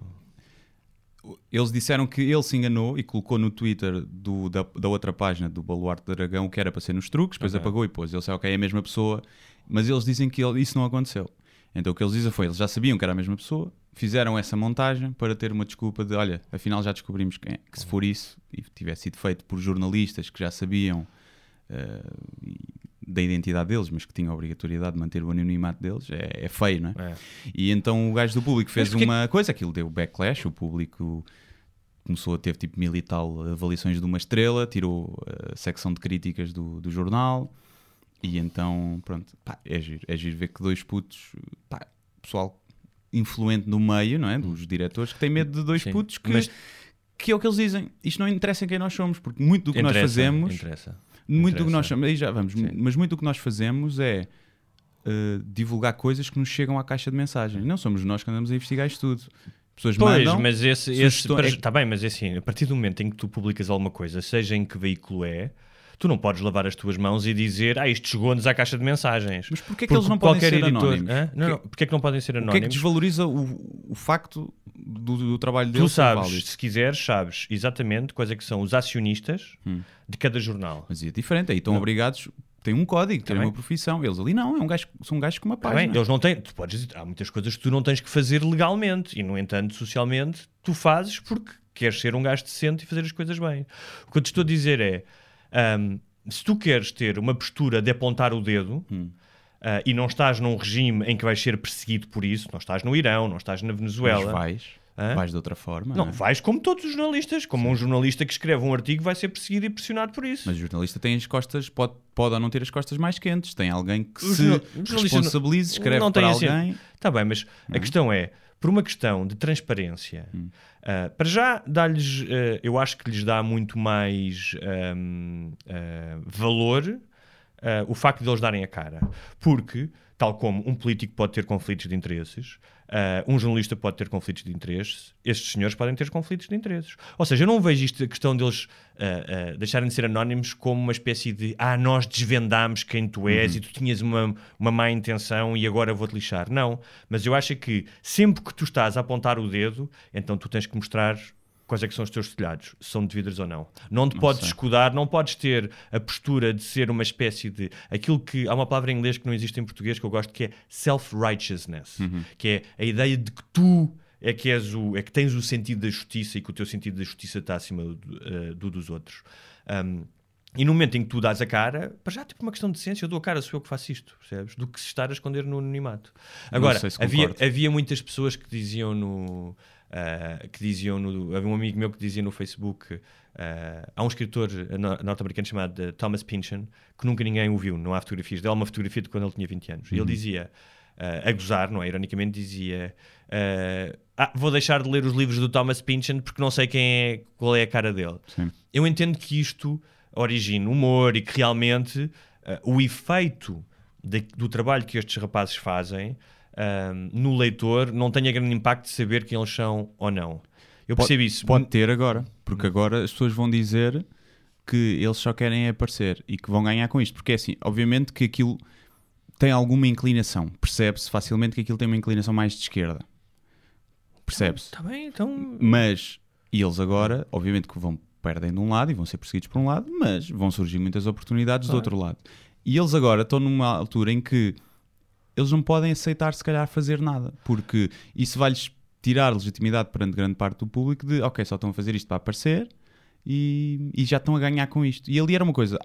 eles disseram que ele se enganou e colocou no Twitter do- da, da outra página do Baluarte de Aragão que era para ser nos truques, depois Ok. apagou e pôs. Ele disse, ok, é a mesma pessoa, mas eles dizem que ele- isso não aconteceu. Então o que eles dizem foi, eles já sabiam que era a mesma pessoa, fizeram essa montagem para ter uma desculpa de, olha, afinal já descobrimos quem é. Que se for isso, e tivesse sido feito por jornalistas que já sabiam eh, e- da identidade deles, mas que tinham a obrigatoriedade de manter o anonimato deles, é, é feio, não é? É. E então o gajo do público fez Mas porquê uma coisa, aquilo deu backlash, o público começou a ter tipo mil e tal avaliações de uma estrela, tirou a secção de críticas do, do jornal e então, pronto, pá, é giro, é giro ver que dois putos, pá, pessoal influente no meio, não é? Dos diretores, que têm medo de dois Sim, putos que, mas- que é o que eles dizem. Isto não interessa em quem nós somos, porque muito do que nós Interessa, fazemos Interessa. muito do que nós Interessa. chamamos, aí já vamos, Sim. mas muito do que nós fazemos é uh, divulgar coisas que nos chegam à caixa de mensagem. Não somos nós que andamos a investigar isto tudo. Pessoas Pois, mandam, mas esse, esse está bem, mas é assim, a partir do momento em que tu publicas alguma coisa, seja em que veículo é, tu não podes lavar as tuas mãos e dizer, ah, isto chegou-nos à caixa de mensagens. Mas porquê que eles não podem ser anónimos? Hã? Não, não, porquê que não podem ser o que é que anónimos? desvaloriza o, o facto do, do trabalho Tu deles ser sabes, se quiseres, sabes exatamente quais é que são os acionistas Hum. de cada jornal. Mas é diferente, aí estão obrigados, têm um código, têm bem. uma profissão. Eles ali não, é um gajo, são gajos com uma página. bem, eles não têm, tu podes dizer, há muitas coisas que tu não tens que fazer legalmente e, no entanto, socialmente, tu fazes porque queres ser um gajo decente e fazer as coisas bem. O que eu te estou a dizer é, ahm, se tu queres ter uma postura de apontar o dedo Hum. ah, e não estás num regime em que vais ser perseguido por isso, não estás no Irão, não estás na Venezuela, Mas vais, Hã? vais de outra forma. não, é? vais como todos os jornalistas, como um jornalista que escreve um artigo vai ser perseguido e pressionado por isso. Mas o jornalista tem as costas, pode, pode ou não ter as costas mais quentes. Tem alguém que se responsabilize, não- escreve não para têm assim- alguém. Está bem, mas a questão é, por uma questão de transparência, Hum. Ah, para já dá-lhes, ah, eu acho que lhes dá muito mais ahm, ah, valor o facto de eles darem a cara. Porque, tal como um político pode ter conflitos de interesses, ah, um jornalista pode ter conflitos de interesses, estes senhores podem ter conflitos de interesses. Ou seja, eu não vejo isto, a questão deles ah, ah, deixarem de ser anónimos como uma espécie de ah, nós desvendámos quem tu és e tu tinhas uma, uma má intenção e agora vou-te lixar. Não, mas eu acho que sempre que tu estás a apontar o dedo, então tu tens que mostrar quais é que são os teus telhados, são devidas ou não. Não te podes sei. escudar, não podes ter a postura de ser uma espécie de aquilo que há uma palavra em inglês que não existe em português que eu gosto que é self-righteousness, que é a ideia de que tu é que és o é que tens o sentido da justiça e que o teu sentido da justiça está acima do, eh, do dos outros. Um, e no momento em que tu dás a cara, para já, tipo uma questão de decência, eu dou a cara, sou eu que faço isto, percebes? Do que se estar a esconder no anonimato. Agora, se havia, havia muitas pessoas que diziam no. Ah, que diziam no. Havia um amigo meu que dizia no Facebook. ah, há um escritor no- norte-americano chamado Thomas Pynchon que nunca ninguém o viu, não há fotografias dele, há uma fotografia de quando ele tinha 20 anos. E Uhum. ele dizia, ah, a gozar, não é? Ironicamente, dizia: ah, ah, Vou deixar de ler os livros do Thomas Pynchon porque não sei quem é, qual é a cara dele. Sim. Eu entendo que isto origina humor e que realmente ah, o efeito de- do trabalho que estes rapazes fazem no leitor não tenha grande impacto de saber quem eles são ou não. Eu Pode- percebo isso. Pode ter agora, porque agora as pessoas vão dizer que eles só querem aparecer e que vão ganhar com isto. Porque é assim, obviamente que aquilo tem alguma inclinação. Percebe-se facilmente que aquilo tem uma inclinação mais de esquerda. Percebe-se. Está bem, então. Mas eles agora, obviamente que vão perdem de um lado e vão ser perseguidos por um lado, mas vão surgir muitas oportunidades do outro lado. E eles agora estão numa altura em que eles não podem aceitar se calhar fazer nada, porque isso vai-lhes tirar legitimidade perante grande parte do público de ok, só estão a fazer isto para aparecer e, e já estão a ganhar com isto. E ali era uma coisa,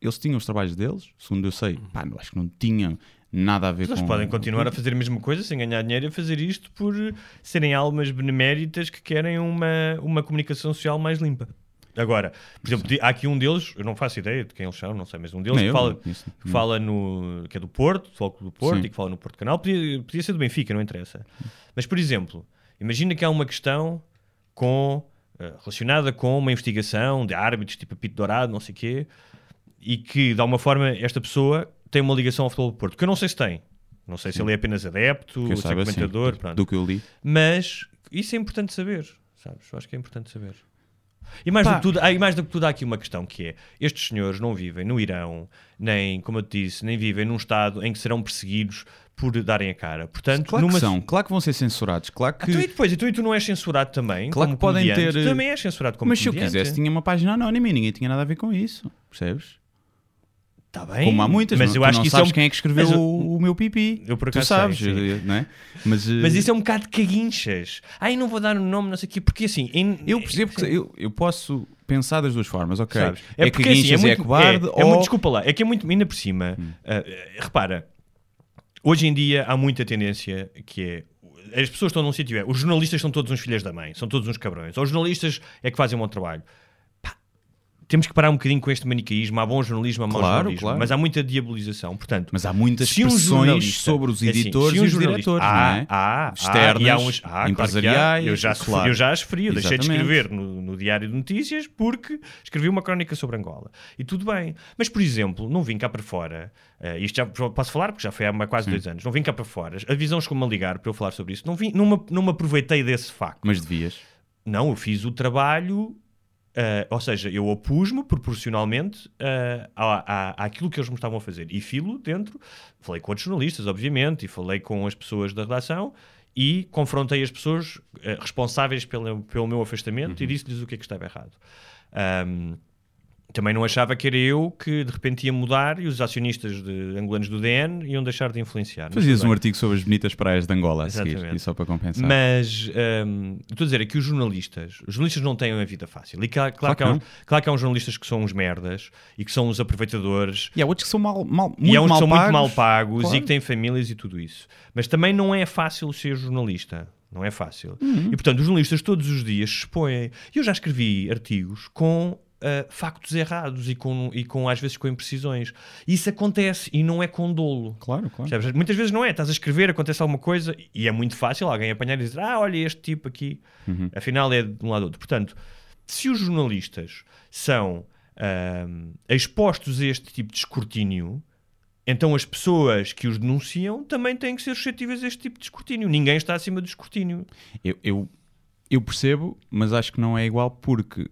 eles tinham os trabalhos deles, segundo eu sei, pá, acho que não tinham nada a ver Eles com... podem continuar a fazer a mesma coisa sem ganhar dinheiro e a fazer isto por serem almas beneméritas que querem uma, uma comunicação social mais limpa. Agora, por exemplo, há aqui um deles, eu não faço ideia de quem eles são, não sei, mas um deles que fala, que fala no. que é do Porto, do Foco do Porto Sim. e que fala no Porto Canal, podia, podia ser do Benfica, não interessa. Mas, por exemplo, imagina que há uma questão com, eh, relacionada com uma investigação de árbitros tipo Apito Dourado, não sei o quê, e que de alguma forma esta pessoa tem uma ligação ao futebol do Porto, que eu não sei se tem. Não sei se ele é apenas adepto, se é sim, comentador, do- pronto. do que eu li. Mas isso é importante saber, sabes? Eu acho que é importante saber. E mais, Pá. do que tudo, há, e mais do que tudo, há aqui uma questão que é: estes senhores não vivem no Irão, nem, como eu te disse, nem vivem num estado em que serão perseguidos por darem a cara. Portanto, Claro numa... que são, claro que vão ser censurados, claro que... Ah, tu, e depois, e tu, e tu não és censurado também? Claro como que podem comediante? ter, Tu também és censurado como Mas se eu comediante. quisesse, tinha uma página anónima e ninguém tinha nada a ver com isso, percebes? Tá bem. Como há muitas, mas não, eu tu acho que isso sabes é um... quem é que escreveu eu- o, o meu pipi. Eu por tu acaso sabes, sei, não é? Mas, eh, Mas isso é um bocado de caguinchas. Ai, não vou dar o nome, não sei o quê, porque assim. em- eu percebo que eu, eu posso pensar das duas formas, ok? Sabes? É, porque, que assim, guinchas é, muito- cobarde é, ou... é muito, desculpa lá, é que é muito, ainda por cima, ah, repara, hoje em dia há muita tendência que é, as pessoas estão num sítio, é, os jornalistas são todos uns filhos da mãe, são todos uns cabrões, ou os jornalistas é que fazem um bom trabalho. Temos que parar um bocadinho com este manicaísmo. Há bom jornalismo, há mau Claro, jornalismo. claro. Mas há muita diabolização. Portanto, Mas há muitas um pressões jornalista- sobre os é assim, editores um e os diretores, há, é? há, Externas, há uns- há, claro empresariais, eu, já, claro. eu já as eu deixei de escrever no, no Diário de Notícias porque escrevi uma crónica sobre Angola. E tudo bem. Mas, por exemplo, não vim cá para fora, eh, isto já posso falar porque já foi há quase dois anos, não vim cá para fora, a visão chegou-me a ligar para eu falar sobre isso, não, vim, não, me, não me aproveitei desse facto. Mas devias. Não, eu fiz o trabalho, eh, ou seja, eu opus-me proporcionalmente eh, à, à, àquilo que eles me estavam a fazer. E filo dentro, falei com outros jornalistas, obviamente, e falei com as pessoas da redação e confrontei as pessoas eh, responsáveis pelo, pelo meu afastamento e disse-lhes o que é que estava errado. Ahm, também não achava que era eu que de repente ia mudar e os acionistas de angolanos do DN iam deixar de influenciar. Fazias um artigo sobre as bonitas praias de Angola a seguir, Exatamente. e só para compensar. Mas hum, estou a dizer é que os jornalistas, os jornalistas não têm uma vida fácil. E claro, claro, Claro que há uns, claro que há uns jornalistas que são uns merdas e que são uns aproveitadores. E há outros que são mal, mal, muito e há uns mal que são pagos. muito mal pagos Claro. e que têm famílias e tudo isso. Mas também não é fácil ser jornalista. Não é fácil. Uhum. E portanto, os jornalistas todos os dias se expõem. Eu já escrevi artigos com ah, factos errados e com, e com, às vezes, com imprecisões. Isso acontece e não é com dolo. Claro, claro. Percebes? Muitas vezes não é. Estás a escrever, acontece alguma coisa e é muito fácil alguém apanhar e dizer: Ah, olha este tipo aqui. Afinal é de um lado ou outro. Portanto, se os jornalistas são ahm, expostos a este tipo de escrutínio, então as pessoas que os denunciam também têm que ser suscetíveis a este tipo de escrutínio. Ninguém está acima do escrutínio. Eu, eu, eu percebo, mas acho que não é igual porque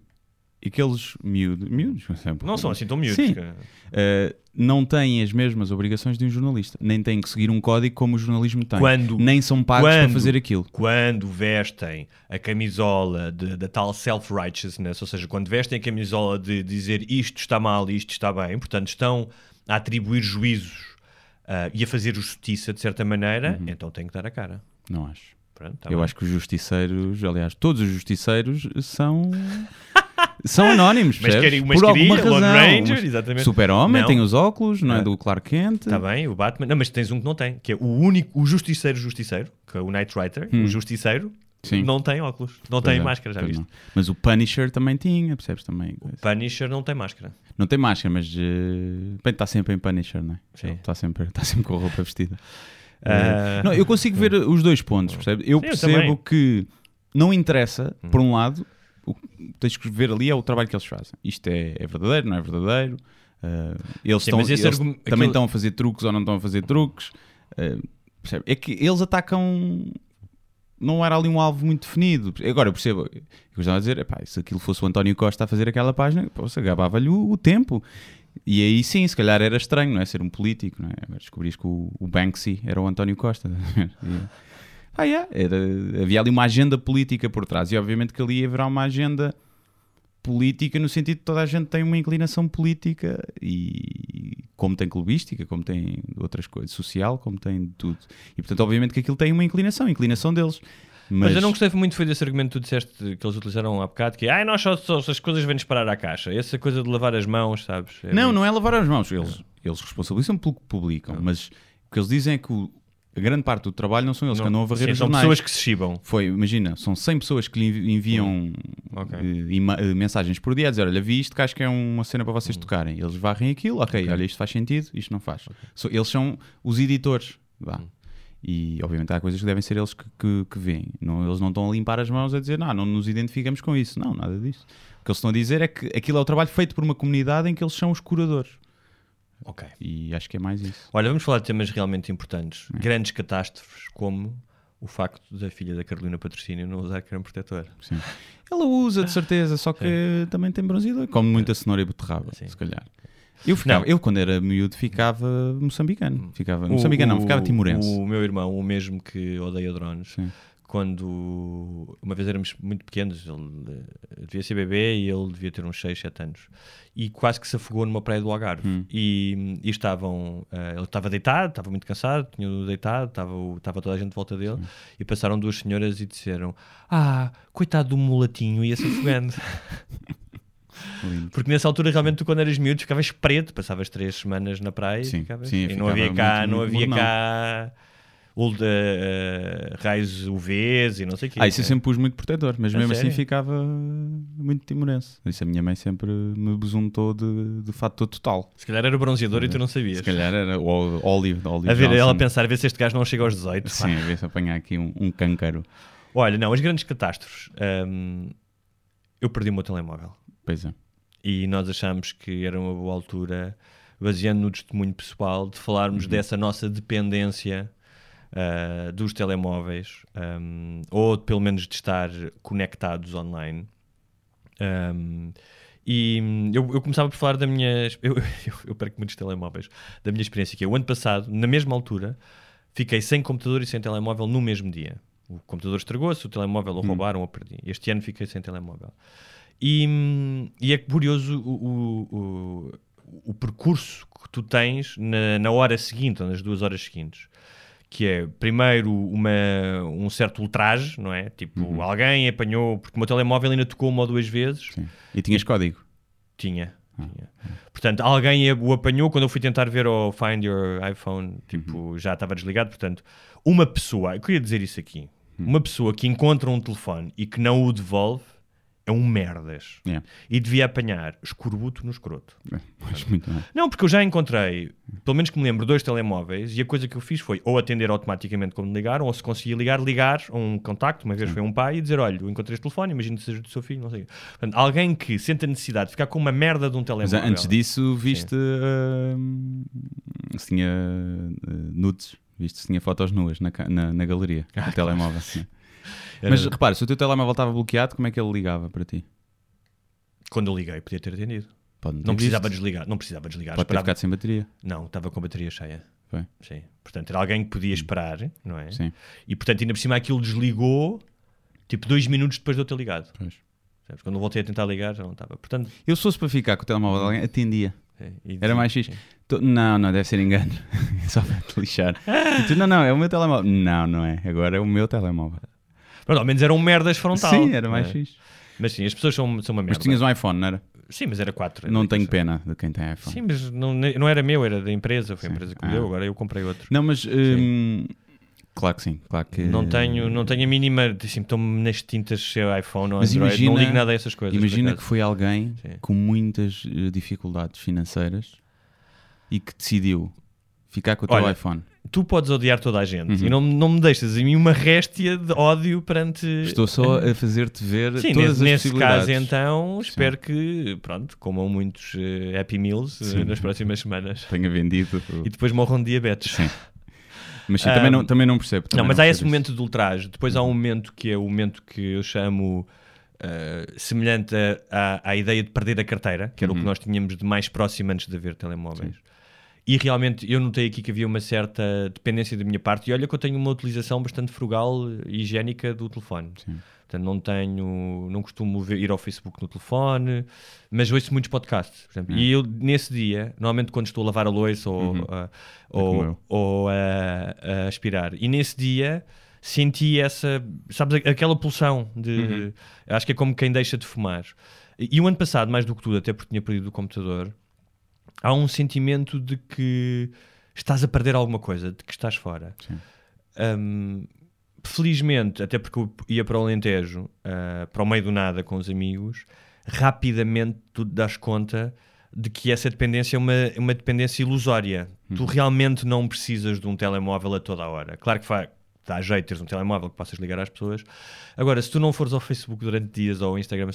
aqueles miúdos, miúdos exemplo, Não são assim tão miúdos. Sim. que- eh, não têm as mesmas obrigações de um jornalista, nem têm que seguir um código como o jornalismo tem, Quando- nem são pagos para quando- fazer aquilo. quando vestem a camisola de- da tal self-righteousness, ou seja, quando vestem a camisola de dizer isto está mal e isto está bem, portanto estão a atribuir juízos ah, e a fazer justiça de certa maneira, então têm que dar a cara. Não acho. Pronto, tá eu bem. acho que os justiceiros, aliás, todos os justiceiros são são anónimos, Mas queria uma Por alguma esquadrilha, Lone razão. Ranger, Mas exatamente. Super-homem tem os óculos, não é do Clark Kent. Está bem, o Batman. Não, mas tens um que não tem, que é o único, o justiceiro justiceiro, que é o Knight Rider, o justiceiro, Hum. Sim. não tem óculos, não Pois tem é, máscara, já viste? não. Mas o Punisher também tinha, percebes também? coisa. Punisher não tem máscara. Não tem máscara, mas eh, bem, está sempre em Punisher, não é? Sim. Está sempre, está sempre com a roupa vestida. Eh, não, eu consigo ver os dois pontos, percebes? Eu Sim, eu percebo. Hum. que não interessa, por um lado, o que tens que ver ali é o trabalho que eles fazem. Isto é, é verdadeiro, não é verdadeiro? Eh, eles Sim, esse eles argum- também aquilo- estão a fazer truques ou não estão a fazer truques. Eh, percebe? É que eles atacam. Não era ali um alvo muito definido. Agora eu percebo. Eu estava a dizer, epá, se aquilo fosse o António Costa a fazer aquela página, poxa, gabava-lhe o, o tempo. E aí sim, se calhar era estranho, não é? Ser um político, não é? Agora que o, o Banksy era o António Costa. E- ah, yeah, era, havia ali uma agenda política por trás. E obviamente que ali haverá uma agenda política no sentido de toda a gente tem uma inclinação política e como tem clubística, como tem outras coisas, social, como tem de tudo. E portanto, obviamente que aquilo tem uma inclinação, a inclinação deles. Mas, Mas, eu não gostei muito foi desse argumento que tu disseste que eles utilizaram há bocado, que é, ai, nós só, só as coisas vêm disparar à caixa. Essa coisa de lavar as mãos, sabes? É Não, muito- não é lavar as mãos. Eles, eles responsabilizam pelo que publicam, mas o que eles dizem é que o- a grande parte do trabalho não são eles que andam a varrer Sim, os são jornais. pessoas que se chibam. Foi, imagina, são 100 pessoas que lhe envi- enviam Ok. eh, ima- eh, mensagens por dia a dizer: Olha, vi isto que acho que é uma cena para vocês tocarem. Eles varrem aquilo, ok, olha, isto faz sentido, isto não faz. So- eles são os editores. Vá. Uhum. E obviamente há coisas que devem ser eles que, que, que veem. Não, eles não estão a limpar as mãos a dizer: Não, não nos identificamos com isso. Não, nada disso. O que eles estão a dizer é que aquilo é o trabalho feito por uma comunidade em que eles são os curadores. Ok. E acho que é mais isso. Olha, vamos falar de temas realmente importantes. É. Grandes catástrofes, como o facto da filha da Carolina Patrocínio não usar creme protetor. Sim. Ela usa, de certeza, só que também tem bronzeador. Come muita cenoura e beterraba, Sim. se calhar. Eu, ficava, Não. eu, quando era miúdo, ficava moçambicano. Ficava, moçambicano não, ficava timorense. O meu irmão, o mesmo que odeia drones, Sim. Quando uma vez éramos muito pequenos, ele eh, devia ser bebê e ele devia ter uns 6, 7 anos, e quase que se afogou numa praia do Algarve. Hum. E, e estavam, eh, ele estava deitado, estava muito cansado, tinha deitado, estava, estava toda a gente de volta dele, e passaram duas senhoras e disseram: Ah, coitado do mulatinho, ia-se afogando. Porque nessa altura, realmente, tu quando eras miúdo ficavas preto, passavas três semanas na praia Sim, e, ficavas- sim, e não havia cá, muito- não muito havia cá eh, raios UVs e não sei o quê. Ah, isso eu sempre pus muito protetor, mas A mesmo assim sério? ficava muito timorense. Isso a minha mãe sempre me besuntou de, de fator total. Se calhar era bronzeador e tu não sabias. Se calhar era o óleo, óleo A ver, Johnson. ela a pensar, a ver se este gajo não chega aos 18. pá. Sim, a ver se apanhar aqui um, um câncaro. Olha, não, as grandes catástrofes. hum, eu perdi o meu telemóvel. Pois é. E nós achámos que era uma boa altura, baseando no testemunho pessoal, de falarmos dessa nossa dependência ah, dos telemóveis, hum, ou pelo menos de estar conectados online. Um, e hum, eu, eu começava por falar da minha. Eu, eu, eu perco muitos telemóveis. Da minha experiência, que é o ano passado, na mesma altura, fiquei sem computador e sem telemóvel no mesmo dia. O computador estragou-se, o telemóvel o roubaram ou perdi. Este ano fiquei sem telemóvel. E, hum, e é curioso o, o, o, o percurso que tu tens na, na hora seguinte, ou nas duas horas seguintes. Que é, primeiro, uma, um certo ultraje, não é? Tipo, alguém apanhou, porque o meu telemóvel ainda tocou uma ou duas vezes. Sim. E tinhas código? Tinha. tinha. Portanto, alguém o apanhou quando eu fui tentar ver o Find Your iPhone, tipo, já estava desligado. Portanto, uma pessoa, eu queria dizer isso aqui, uma pessoa que encontra um telefone e que não o devolve é um merdas. Yeah. E devia apanhar escorbuto no escroto. É, Mas. Não, porque eu já encontrei, pelo menos que me lembro, dois telemóveis e a coisa que eu fiz foi ou atender automaticamente quando me ligaram, ou se conseguia ligar, ligar a um contacto, uma vez foi um pai, e dizer: Olha, eu encontrei este telefone, imagino que seja do seu filho, não sei. Portanto, alguém que sente a necessidade de ficar com uma merda de um Mas telemóvel. antes disso, viste se tinha uh, nudes, viste se tinha fotos nuas na, na, na galeria, Ah, no telemóvel. sim. Era- Mas repara, se o teu telemóvel estava bloqueado, como é que ele ligava para ti? Quando eu liguei, podia ter atendido. Pode ter Não precisava desligar, não precisava desligar. Pode ter esperava- ficado sem bateria. Não, estava com a bateria cheia. Foi. Sim. Portanto, era alguém que podia esperar, não é? Sim. E portanto, ainda por cima aquilo desligou, tipo, dois minutos depois de eu ter ligado. Pois. Quando eu voltei a tentar ligar, já não estava. Portanto, Eu se fosse para ficar com o telemóvel de alguém, atendia. e Era mais sim. Tu- Não, não, deve ser engano. Só para te lixar. E tu, não, não, é o meu telemóvel. Não, não é. Agora é o meu telemóvel. Pronto, ao menos era um merdas frontal. Sim, era mais é? fixe. Mas sim, as pessoas são, são uma Mas merda. tu tinhas um iPhone, não era? Sim, mas era quatro. Não Era tenho pena de quem tem iPhone. Sim, mas não, não era meu, era da empresa. Foi a empresa que me Ah. deu, agora eu comprei outro. Não, mas. hum, claro que sim. Claro que... Não tenho, não tenho a mínima. Assim, Estou-me nas tintas se é iPhone ou Mas Android. imagina- não ligo nada a essas coisas. Imagina que foi alguém Sim. com muitas eh, dificuldades financeiras e que decidiu ficar com o teu Olha, iPhone. Tu podes odiar toda a gente Uhum. e não, não me deixas em mim uma réstia de ódio perante. Estou só a fazer-te ver Sim, todas nesse, as nesse caso então, espero que, pronto, comam muitos eh, Happy Meals Sim. nas próximas semanas Tenha vendido. o- e depois morram de diabetes. Sim. Mas sim, também, Um, não, também não percebo. Não, também mas há percebo esse isso. Uhum. momento de ultraje. Depois há um momento que é o momento que eu chamo eh, semelhante à, à ideia de perder a carteira, que era o Uhum. que nós tínhamos de mais próximo antes de haver telemóveis. E realmente eu notei aqui que havia uma certa dependência da minha parte. E olha que eu tenho uma utilização bastante frugal e higiênica do telefone. Sim. Portanto, não tenho, não costumo ver- ir ao Facebook no telefone, mas ouço muitos podcasts. E eu, nesse dia, normalmente quando estou a lavar a louça ou, ah, como ou, eu. ou a, a aspirar, e nesse dia senti essa, sabes, aquela pulsão de. Acho que é como quem deixa de fumar. E, e o ano passado, mais do que tudo, até porque tinha perdido o computador, há um sentimento de que estás a perder alguma coisa, de que estás fora. Hum, felizmente, até porque eu ia para o Alentejo, ah, para o meio do nada com os amigos, rapidamente tu das conta de que essa dependência é uma, uma dependência ilusória. Tu realmente não precisas de um telemóvel a toda a hora. Claro que faz, dá jeito teres um telemóvel que possas ligar às pessoas. Agora, se tu não fores ao Facebook durante dias ou ao Instagram,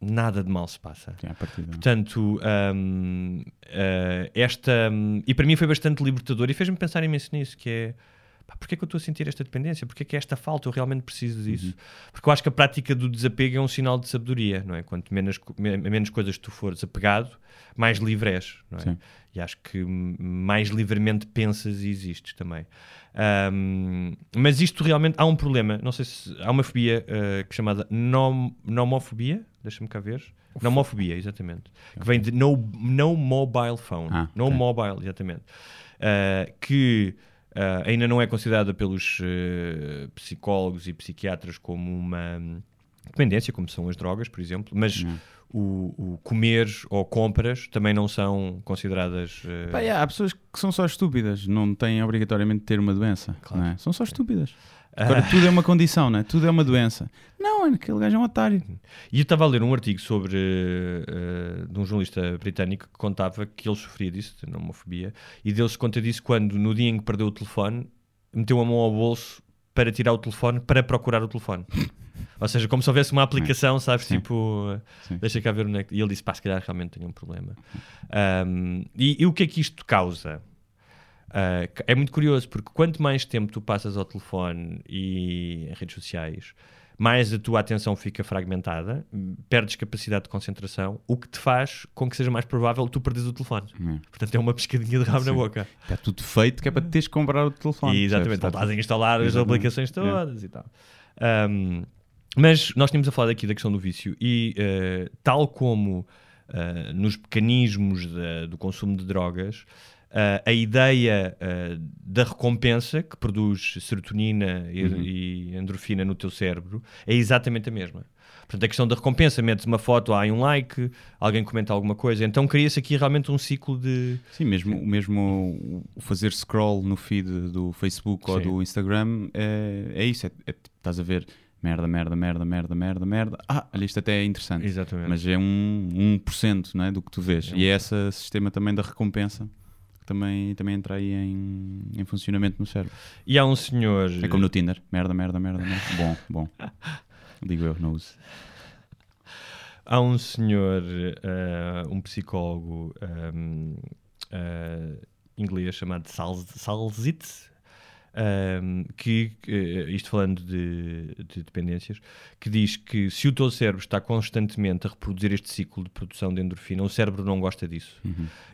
nada de mal se passa. Partida. Portanto, hum, uh, esta. hum, e para mim foi bastante libertador e fez-me pensar imenso nisso: que é. Pá, porquê é que eu estou a sentir esta dependência? Porquê é que é esta falta? Eu realmente preciso disso. Uhum. Porque eu acho que a prática do desapego é um sinal de sabedoria, não é? Quanto menos, menos coisas tu fores apegado, mais livre és, não é? Sim. E acho que mais livremente pensas e existes também. Hum, mas isto realmente há um problema. Não sei se há uma fobia uh, chamada nom, nomofobia. Deixa-me cá ver. Nomofobia, exatamente. Que vem de no, no mobile phone. Ah, no ok. mobile, exatamente. Uh, que uh, ainda não é considerada pelos uh, psicólogos e psiquiatras como uma, dependência, como são as drogas, por exemplo, mas Não. o, o comer ou compras também não são consideradas. Pá, yeah, há pessoas que são só estúpidas, não têm obrigatoriamente de ter uma doença. Claro. é? São só estúpidas. Agora tudo é uma condição, não é? Tudo é uma doença. Não, é aquele gajo é um otário. E eu estava a ler um artigo sobre eh, de um jornalista britânico que contava que ele sofria disso, de homofobia, e dele se conta disso quando, no dia em que perdeu o telefone, meteu a mão ao bolso para tirar o telefone para procurar o telefone. Ou seja, como se houvesse uma aplicação, sabes? Sim. Tipo, Sim. deixa cá ver onde é que. E ele disse: pá, se calhar realmente tenho um problema. Um, e, e o que é que isto causa? Ah, é muito curioso, porque quanto mais tempo tu passas ao telefone e em redes sociais, mais a tua atenção fica fragmentada, perdes capacidade de concentração, o que te faz com que seja mais provável tu perderes o telefone. É. Portanto, é uma pescadinha de rabo na boca. Está tudo feito que é para teres que comprar o telefone. E exatamente, estás a instalar as Exatamente. aplicações É. todas e tal. Um, mas nós tínhamos a falar aqui da questão do vício e uh, tal como uh, nos mecanismos da- do consumo de drogas, uh, a ideia uh, da recompensa que produz serotonina e, Uhum. e endorfina no teu cérebro é exatamente a mesma. Portanto, a questão da recompensa, metes uma foto, há um like, alguém comenta alguma coisa, então cria-se aqui realmente um ciclo de... Sim, mesmo, mesmo o fazer scroll no feed do Facebook ou Sim. do Instagram é, é isso. É, é tipo, estás a ver merda, merda, merda, merda, merda, merda. Ah, olha, isto até é interessante. Exatamente. Mas é um 1% não é, do que tu vês. É E é esse sistema também da recompensa também, também entra aí em, em funcionamento no cérebro. E há um senhor... É como no Tinder. Merda, merda, merda, merda. Bom, bom. Digo eu, não uso. Há um senhor, eh, um psicólogo ehm, eh, inglês chamado Sal- Que, eh, isto falando de, de dependências, que diz que se o teu cérebro está constantemente a reproduzir este ciclo de produção de endorfina, o cérebro não gosta disso.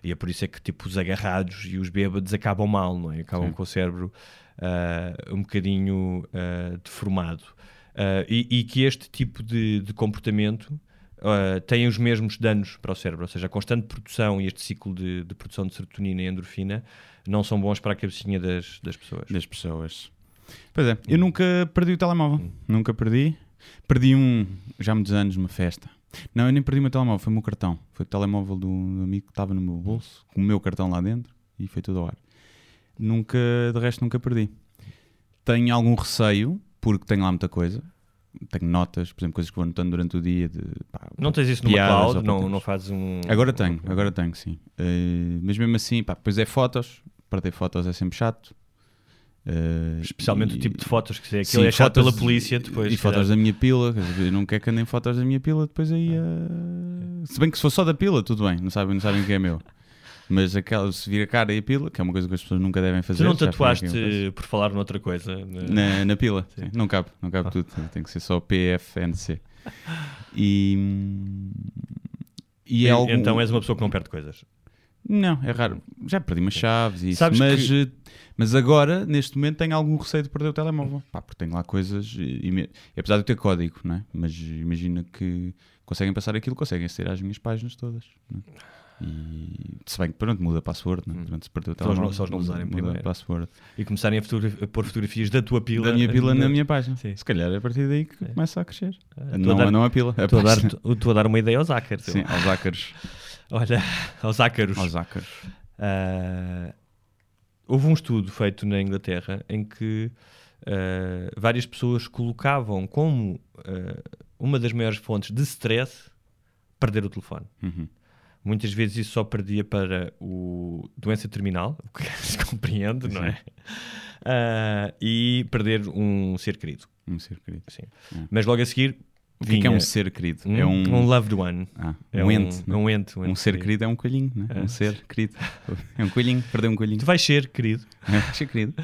E é por isso é que tipo, os agarrados e os bêbados acabam mal, não é? Acabam Sim. com o cérebro ah, um bocadinho ah, deformado. Ah, e, e que este tipo de, de comportamento ah, tem os mesmos danos para o cérebro, ou seja, a constante produção e este ciclo de, de produção de serotonina e endorfina não são bons para a cabecinha das, das pessoas. das pessoas. Pois é, eu nunca perdi o telemóvel. Nunca perdi. Perdi um, já há muitos anos, numa festa. Não, eu nem perdi o meu telemóvel, foi o meu cartão. Foi o telemóvel do, do amigo que estava no meu bolso, com o meu cartão lá dentro, e foi tudo ao ar. Nunca, de resto, nunca perdi. Tenho algum receio, porque tenho lá muita coisa. Tenho notas, por exemplo, coisas que vou anotando durante o dia. De, pá, Não tens isso numa cloud? ou Não, não fazes um. Agora tenho, agora tenho, sim. Eh, mas mesmo assim, pá, depois é fotos. Perder fotos é sempre chato. Eh, Especialmente e- o tipo de fotos que é Sim, aquilo é chato pela polícia depois. E fotos da minha pila, eu não quero que andem fotos da minha pila, depois aí. eh, Se bem que se for só da pila, tudo bem, não sabem, não sabem o que é meu. Mas aquela, se vir a cara e a pila, que é uma coisa que as pessoas nunca devem fazer. Tu não tatuaste por falar noutra coisa? né? Na, na pila, sim. não cabe, não cabe tudo, tem que ser só PFNC. E. E é algo. Então és uma pessoa que não perde coisas. Não, é raro. Já perdi umas chaves e isso. Sabes Mas, que- eh, mas agora, neste momento, tenho algum receio de perder o telemóvel. Pá, porque tenho lá coisas. E, e apesar de eu ter código, não é? Mas imagina que conseguem passar aquilo, conseguem aceder às minhas páginas todas. é? E se bem que pronto, muda a password, não é? Durante se perder o Só os não- telemóvel. só os não usarem muda primeiro. a password. E começarem a, fotogra- a pôr fotografias da tua pila. Da minha pila na minha página. Sim. Se calhar é a partir daí que começa a crescer. Estou Não, a dar- não a pila. A Estou a, dar, estou a dar uma ideia aos hackers. Sim, aos ácaros. Olha, aos ácaros. Aos ácaros. Ah, houve um estudo feito na Inglaterra em que ah, várias pessoas colocavam como ah, uma das maiores fontes de stress perder o telefone. Uhum. Muitas vezes isso só perdia para o doença terminal, o que se compreende, não é? Ah, e perder um ser querido. Um ser querido. Sim. É. Mas logo a seguir. O que é, que é um ser querido? um, é um, loved one. Ah, É um um, ente. é não é? um ente. Um ser querido é um coelhinho, né? É. Um ser querido. É um coelhinho, perdeu um coelhinho. Tu vais ser querido. É, ser querido.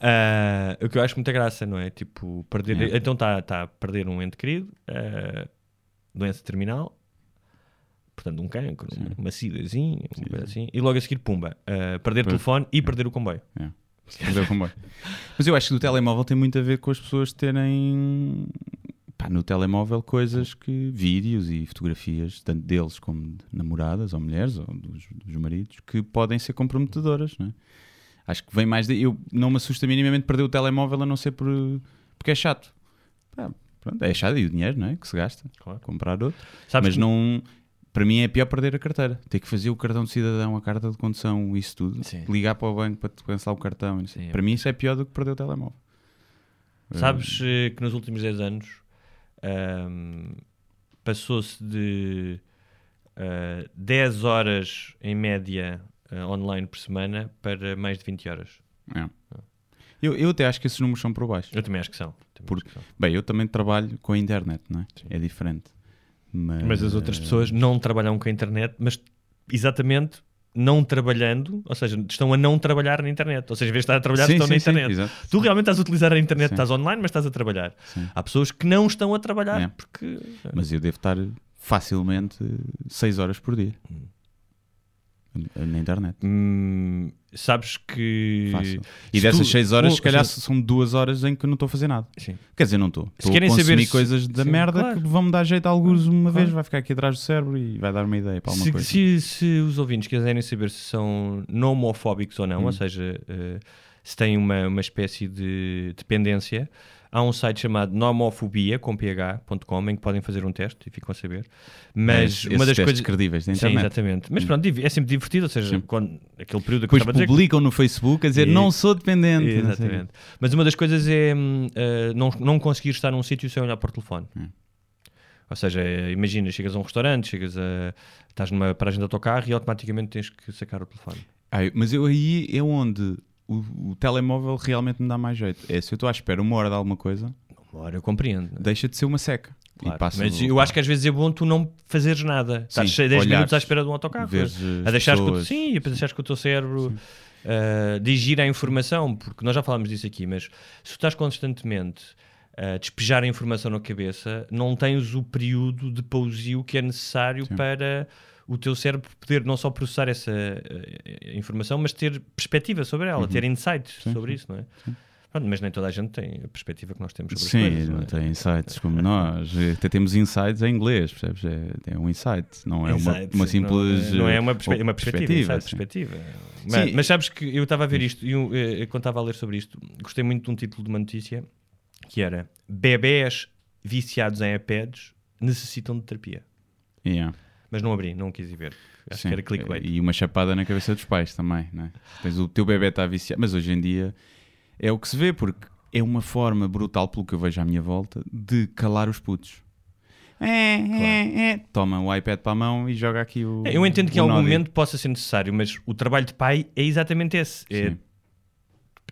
Ah, o que eu acho muita graça, não é? Tipo, perder. É. Então está tá a perder um ente querido, ah, doença terminal, portanto, um cancro, Sim. uma sidazinha, uma coisa assim, e logo a seguir, pumba, ah, perder Pois. telefone e perder o comboio. Comboio. Mas eu acho que o telemóvel tem muito a ver com as pessoas terem pá, no telemóvel coisas que. vídeos e fotografias, tanto deles como de namoradas ou mulheres ou dos, dos maridos, que podem ser comprometedoras, não é? Acho que vem mais daí. Eu não me assusta minimamente perder o telemóvel a não ser por, porque é chato. Pá, pronto, é a chave e o dinheiro, não é? Que se gasta. Claro. Comprar outro. Sabes Mas que- não. Para mim é pior perder a carteira. Ter que fazer o cartão de cidadão, a carta de condução, isso tudo. Sim. Ligar para o banco para te cancelar o cartão. Sim, é para mim isso é pior do que perder o telemóvel. Sabes eh, que nos últimos 10 anos ahm, passou-se de ah, 10 horas em média ah, online por semana para mais de 20 horas. É. Eu, eu até acho que esses números são por baixo. Eu também acho que são. Também Por- acho que são. Bem, eu também trabalho com a internet, não é? É diferente. Mas, Mas as outras pessoas não trabalham com a internet, mas exatamente não trabalhando, ou seja, estão a não trabalhar na internet. Ou seja, em vez de estar a trabalhar, Sim, estão na sim, sim, internet. exato. Tu realmente estás a utilizar a internet, Sim. estás online, mas estás a trabalhar. Sim. Há pessoas que não estão a trabalhar É. porque. Mas eu devo estar facilmente 6 horas por dia na internet. Hum, sabes que. Fácil. E se dessas tu- 6 horas, se calhar sim. são 2 horas em que não estou a fazer nada. Sim. Quer dizer, não estou. A querem saber se- coisas da sim, merda claro. que vão-me dar jeito a alguns uma Claro. vez, vai ficar aqui atrás do cérebro e vai dar uma ideia para alguma Se, coisa. se- se os ouvintes quiserem saber se são nomofóbicos ou Hum. não, ou seja, eh, se têm uma, uma espécie de dependência, há um site chamado nomofobia, com ph.com, em que podem fazer um teste e ficam a saber. Mas Esses uma das coisas. credíveis da Sim, internet. Hum. exatamente. Mas pronto, div- é sempre divertido, ou seja, Sim. quando, aquele período que eu Depois a dizer. publicam no Facebook a dizer E- não sou dependente. Exatamente. Mas uma das coisas é hum, eh, não, não conseguir estar num sítio sem olhar para o telefone. Hum. Ou seja, imagina, chegas a um restaurante, chegas a. estás numa paragem do autocarro e automaticamente tens que sacar o telefone. Ah, mas eu aí é onde o, o telemóvel realmente me dá mais jeito. É se eu estou à espera uma hora de alguma coisa, Uma hora eu compreendo. deixa de ser uma seca. Claro. Mas o- eu acho que às vezes é bom tu não fazeres nada. Estás Sim, 10 olhares, minutos à espera de um autocarro. a as deixares que o, sim, a deixares que o teu cérebro uh, digir a informação, porque nós já falámos disso aqui, mas se tu estás constantemente a despejar a informação na cabeça, não tens o período de pausio que é necessário para o teu cérebro poder não só processar essa eh, informação, mas ter perspectiva sobre ela, ter insights sobre isso, não é? Pronto, mas nem toda a gente tem a perspectiva que nós temos sobre as Sim, coisas. não é? tem insights como nós. Até temos insights em inglês, percebes? É, é um insight, não é uma, Insights, uma não simples. é- Não é, uma, perspe- uma perspectiva, sim. perspectiva. Mas, Sim. mas sabes que eu estava a ver isto e eu, eh, quando estava a ler sobre isto, gostei muito de um título de uma notícia que era Bebés viciados em iPads necessitam de terapia. Yeah. Mas não abri, não quis ir ver. Acho Sim, que era clickbait. E uma chapada na cabeça dos pais também, não é? Tens o teu bebê está viciado, mas hoje em dia é o que se vê, porque é uma forma brutal, pelo que eu vejo à minha volta, de calar os putos. É, é, é. Toma o iPad para a mão e joga aqui o. É, Eu entendo que em algum Nodi. momento possa ser necessário, mas o trabalho de pai é exatamente esse. É, Sim.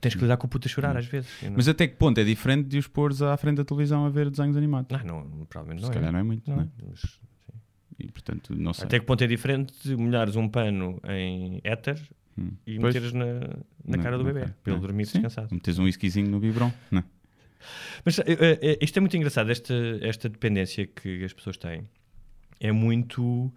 tens que lidar com o puto a chorar às vezes. Não- Mas até que ponto é diferente de os pôres à frente da televisão a ver desenhos animados? Ah, não, provavelmente não Se é. calhar não é muito, Não, não é? mas- E portanto, não sei. Até que ponto é diferente de molhares um pano em éter Hum. e Pois. meteres na, na Não, cara do bebê, para ele Não. dormir Sim. descansado. Metes um whiskyzinho no biberon, não é? Mas eh, eh, isto é muito engraçado, esta, esta dependência que as pessoas têm é muito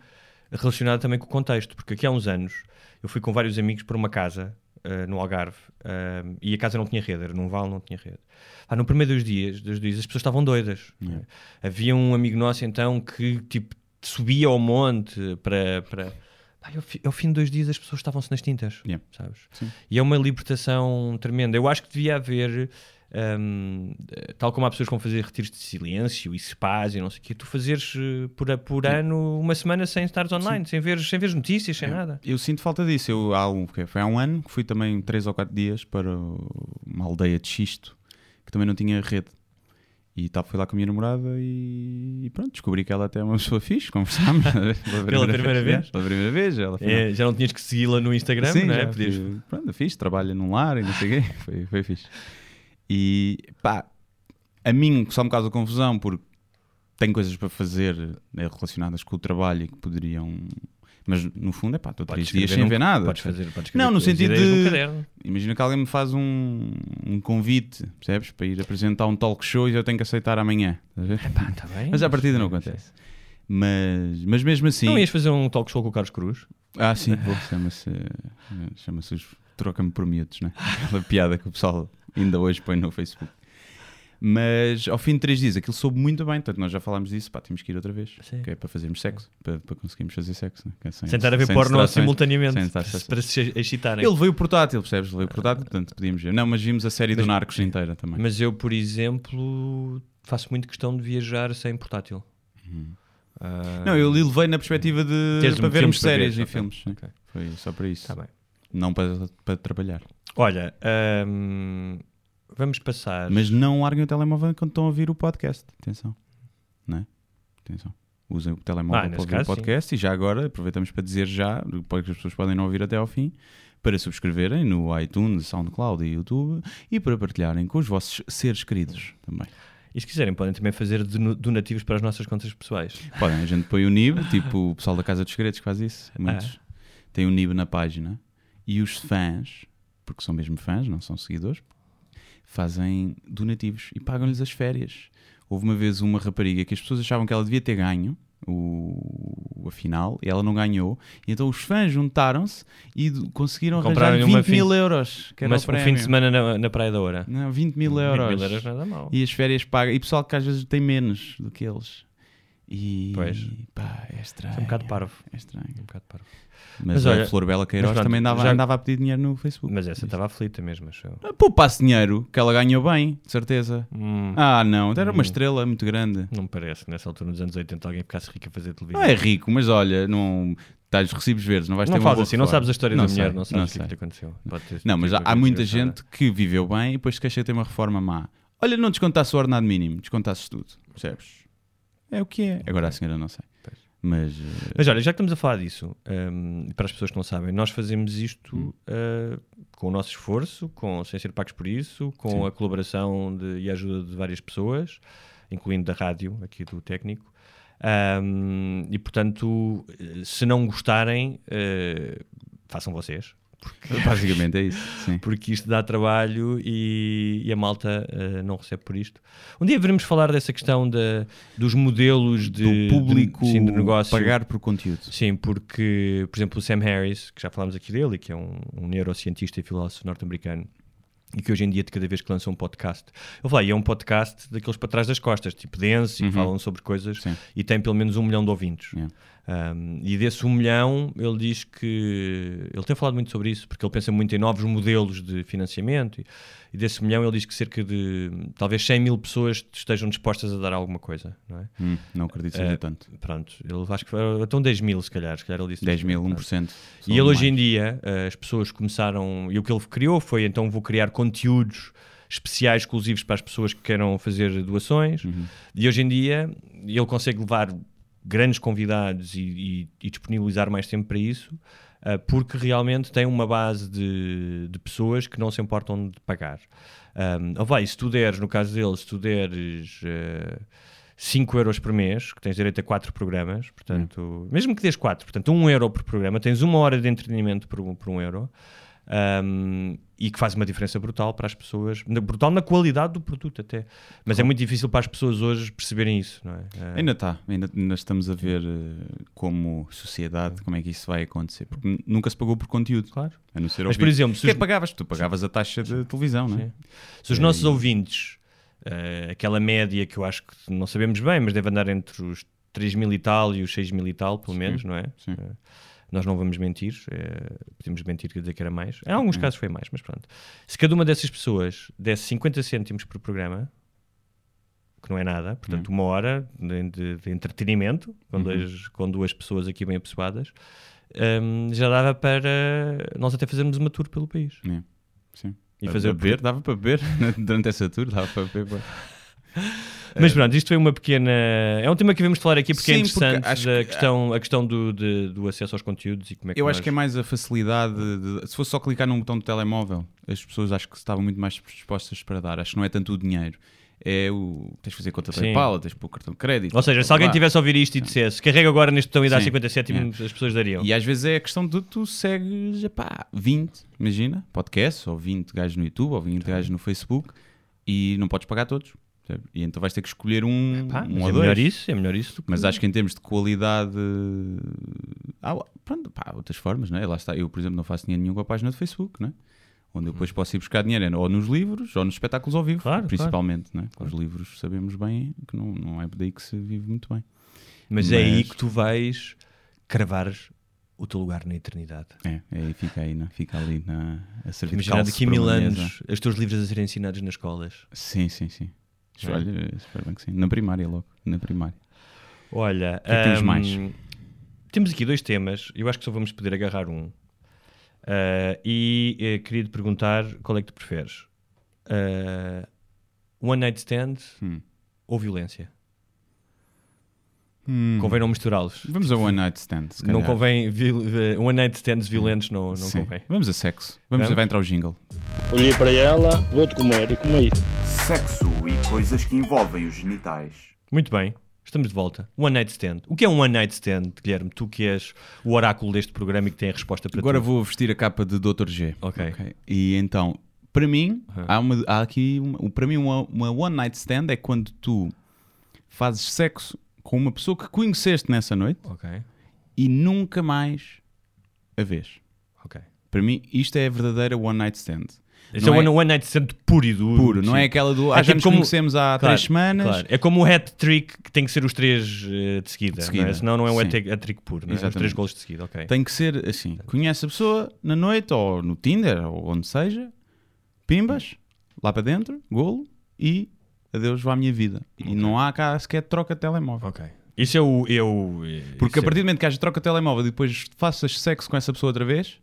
relacionada também com o contexto, porque aqui há uns anos eu fui com vários amigos para uma casa eh, no Algarve eh, e a casa não tinha rede, era num vale, não tinha rede. Ah, no primeiro dos dias, dos dias as pessoas estavam doidas. Yeah. Havia um amigo nosso então que tipo subia ao monte para. para... Ao, fi- ao fim de dois dias as pessoas estavam-se nas tintas, Yeah. sabes? Sim. E é uma libertação tremenda. Eu acho que devia haver, hum, tal como há pessoas que vão fazer retiros de silêncio e spas e não sei o quê, tu fazeres eh, por, por ano uma semana sem estares online, sem ver, sem ver notícias, sem nada. Eu sinto falta disso. Eu, há um, foi há um ano que fui também 3 ou 4 dias para uma aldeia de xisto que também não tinha rede. E tal, fui lá com a minha namorada e, e pronto, descobri que ela até é uma pessoa fixe, conversámos. pela primeira vez? Pela primeira vez. Ela, É, já não tinhas que segui-la no Instagram, Sim, não é? já Podias- fui- pronto, fixe, trabalha num lar e não sei o quê. Foi, foi fixe. E pá, a mim só me causa confusão porque tenho coisas para fazer né, relacionadas com o trabalho e que poderiam. Mas no fundo é pá, estou três dias sem num- ver nada. Podes fazer, podes Não, no sentido de-. Imagina que alguém me faz um, um convite, percebes? Para ir apresentar um talk show e eu tenho que aceitar amanhã. estás a ver? Pá, tá bem. Mas à partida não acontece. Mas, mas mesmo assim. Não ias fazer um talk show com o Carlos Cruz? Ah, sim. Chama-se chama os Troca-me por miúdos, né? Aquela piada que o pessoal ainda hoje põe no Facebook. Mas ao fim de três dias aquilo soube muito bem, portanto nós já falámos disso, pá, temos que ir outra vez, Sim. que é para fazermos sexo, para, para conseguirmos fazer sexo. né? É sem, Sem estar a ver porno simultaneamente sem estar- para se excitarem. Ele veio o portátil, percebes? Veio o portátil, portanto podíamos ver. Não, mas vimos a série do Narcos inteira também. Mas eu, por exemplo, faço muito questão de viajar sem portátil. Ah, Não, eu levei na perspectiva de Teres para vermos para ver, séries e ok, filmes. sim. ok. Foi só para isso. Tá bem. Não para, para trabalhar. Olha, ahm, vamos passar. Mas não larguem o telemóvel quando estão a ouvir o podcast. Atenção. Não é? Atenção. Usem o telemóvel Ah, para ouvir o caso, podcast e já agora aproveitamos para dizer já, porque as pessoas podem não ouvir até ao fim, para subscreverem no iTunes, SoundCloud e YouTube e para partilharem com os vossos seres queridos também. E se quiserem, podem também fazer donativos para as nossas contas pessoais. Podem, a gente põe o NIB, tipo o pessoal da Casa dos Segredos que faz isso. Muitos Ah. têm o NIB na página e os fãs, porque são mesmo fãs, não são seguidores, fazem donativos e pagam-lhes as férias. Houve uma vez uma rapariga que as pessoas achavam que ela devia ter ganho o, a final e ela não ganhou. E então os fãs juntaram-se e conseguiram arranjar Compraram-lhe 20 uma fim- mil euros. Que era Mas o um fim de semana na, na Praia da Hora. Não, 20 mil 20 euros. mil euros nada mal. E as férias pagas. E pessoal que às vezes tem menos do que eles. E Pois. pá, é estranho. É um bocado parvo. É estranho. Um bocado parvo. Mas, Mas a olha- Flor Bela Queiroz pronto, também andava, já- andava a pedir dinheiro no Facebook. Mas essa estava aflita mesmo, acho eu. Ah, Poupasse dinheiro, que ela ganhou bem, de certeza. Hum, Ah, não, era uma Hum. estrela muito grande. Não me parece que nessa altura, nos anos 80, alguém ficasse rico a fazer televisão. Não é rico, mas olha, não estás recibos verdes, não vais Não ter uma fales boa assim, não sabes a história Não da mulher, não sabes o que, é que aconteceu. Não, mas há, uma há muita gente que viveu bem e depois se queixa de ter uma reforma má. Olha, não descontasse o ordenado mínimo, descontasses tudo, percebes? É o que é. Agora a senhora não sei. Mas, eh, Mas olha, já que estamos a falar disso, hum, para as pessoas que não sabem, nós fazemos isto Hum. uh, com o nosso esforço, com, sem ser pagos por isso, com Sim. a colaboração de- e a ajuda de várias pessoas, incluindo da rádio, aqui do técnico. Hum, e portanto, eh, se não gostarem, eh, façam vocês. basicamente é isso. Sim. porque isto dá trabalho e, e a malta eh, não recebe por isto. Um dia veremos falar dessa questão da, dos modelos de, Do público de, sim, de negócio. pagar por conteúdo. Sim, porque, por exemplo, o Sam Harris, que já falámos aqui dele, que é um, um neurocientista e filósofo norte-americano, e que hoje em dia, de cada vez que lança um podcast, eu falei, é um podcast daqueles para trás das costas, tipo denso, e que falam sobre coisas, Uhum. Sim. e tem pelo menos um milhão de ouvintes. Yeah. Um, e desse um milhão, ele diz que. Ele tem falado muito sobre isso, porque ele pensa muito em novos modelos de financiamento. E, e desse um milhão, ele diz que cerca de talvez 100 mil pessoas estejam dispostas a dar alguma coisa. Não é? Hum, não acredito que seja Eh, tanto. Pronto, ele acho que foi. Então 10 mil, se calhar. Se calhar ele disse 10 mil, Pronto. 1%. E ele hoje em dia, eh, as pessoas começaram. E o que ele criou foi então vou criar conteúdos especiais, exclusivos para as pessoas que queiram fazer doações. Uhum. E hoje em dia ele consegue levar grandes convidados e, e- e disponibilizar mais tempo para isso, eh, porque realmente tem uma base de, de pessoas que não se importam de pagar. Um, oh, vai, se tu deres, no caso dele, se tu deres. eh, 5 euros por mês, que tens direito a 4 programas, portanto, mesmo que des 4, portanto, 1 euro por programa, tens uma hora de entretenimento por, um- por 1 euro um, e que faz uma diferença brutal para as pessoas, brutal na qualidade do produto até. Mas é muito difícil para as pessoas hoje perceberem isso, não é? Ah, Ainda está, ainda, ainda estamos a ver eh, como sociedade como é que isso vai acontecer, porque nunca se pagou por conteúdo, Claro. a não ser Mas, por exemplo, se é os- pagavas? Tu pagavas a taxa de televisão, não é? Sim. Se os nossos ouvintes, eh, aquela média que eu acho que não sabemos bem, mas deve andar entre os 3 mil e tal e os 6 mil e tal, pelo menos, não é? sim. Eh, nós não vamos mentir, eh, podemos mentir quer dizer que era mais. Em alguns casos foi mais, mas pronto. Se cada uma dessas pessoas desse 50 cêntimos por programa, que não é nada, portanto, uma hora de, de- de entretenimento, com, dois, com duas pessoas aqui bem apessoadas, hum, já dava para nós até fazermos uma tour pelo país. É, Sim. E fazer beber, dava para beber durante essa tour, dava para beber. Mas pronto, isto foi uma pequena. É um tema que devemos falar aqui porque é Sim, porque interessante acho da que- questão, a questão do, de- do acesso aos conteúdos e como é que Eu nós... acho que é mais a facilidade de, se fosse só clicar num botão do telemóvel, as pessoas acho que estavam muito mais dispostas para dar. Acho que não é tanto o dinheiro. É o. Tens de fazer conta Sim. PayPal, tens de pôr o cartão de crédito. Ou seja, se alguém tivesse a ouvir isto e dissesse carrega agora neste botão e dá Sim. 50 cêntimos, as pessoas dariam. E às vezes é a questão de tu segues, epá, 20, imagina, podcasts, ou 20 gajos no YouTube, ou 20 gajos no Facebook, e não podes pagar todos. E então vais ter que escolher um, Pá, um mas ou é dois. melhor isso, é melhor isso do que... Mas acho que em termos de qualidade. Há, pronto, pá, outras formas, não é? Lá está. Eu, por exemplo, não faço dinheiro nenhum com a página do Facebook, não é? Onde eu depois posso ir buscar dinheiro é ou nos livros ou nos espetáculos ao vivo, Claro, principalmente. Né? Os livros sabemos bem que não, não é daí que se vive muito bem. Mas, é aí Mas- que tu vais cravar o teu lugar na eternidade. É, é aí fica aí, né? fica ali na, a servir Imagina daqui a mil anos os teus livros a serem ensinados nas escolas. Sim, sim, sim. Olha, espero bem que sim. Na primária logo, na primária. Olha, que é que temos hum, mais? Temos aqui dois temas. Eu acho que só vamos poder agarrar um. Ah, e eh, queria te perguntar qual é que tu preferes: Ah, One Night Stand Hum. ou violência? Convém não misturá-los. Vamos a One Night Stand. se Não convém. eh, One Night Stands violentos não, não Sim. convém. Vamos a sexo. Vamos, Vamos? vai entrar o jingle. Olhei para ela, vou-te comer e comi. Sexo e coisas que envolvem os genitais. Muito bem, estamos de volta. One Night Stand. O que é um One Night Stand, Guilherme? Tu que és o oráculo deste programa e que tem a resposta para Agora tudo. vou vestir a capa de Dr. G. Ok. E então, para mim, Uhum. há, uma, há aqui, uma, para mim, uma, uma One Night Stand é quando tu fazes sexo com uma pessoa que conheceste nessa noite Ok, e nunca mais a vês. ok. Para mim, isto é a verdadeira One Night Stand. Não é o é- One, Night Stand puro e duro. Puro, não sim. é aquela do. Ah, É já tipo nos conhecemos há Claro, três semanas. claro. É como o hat-trick que tem que ser os três eh, de seguida. De seguida, Não é? Senão não é um hat- hat-trick puro. Não é? Os três golos de seguida, ok. Tem que ser assim. Conhece a pessoa na noite, ou no Tinder, ou onde seja, pimbas, lá para dentro, golo, e adeus, vá à minha vida. E não há cá sequer troca de telemóvel. Ok. Isso é o. É o Porque a partir do momento que haja troca de telemóvel e depois faças sexo com essa pessoa outra vez,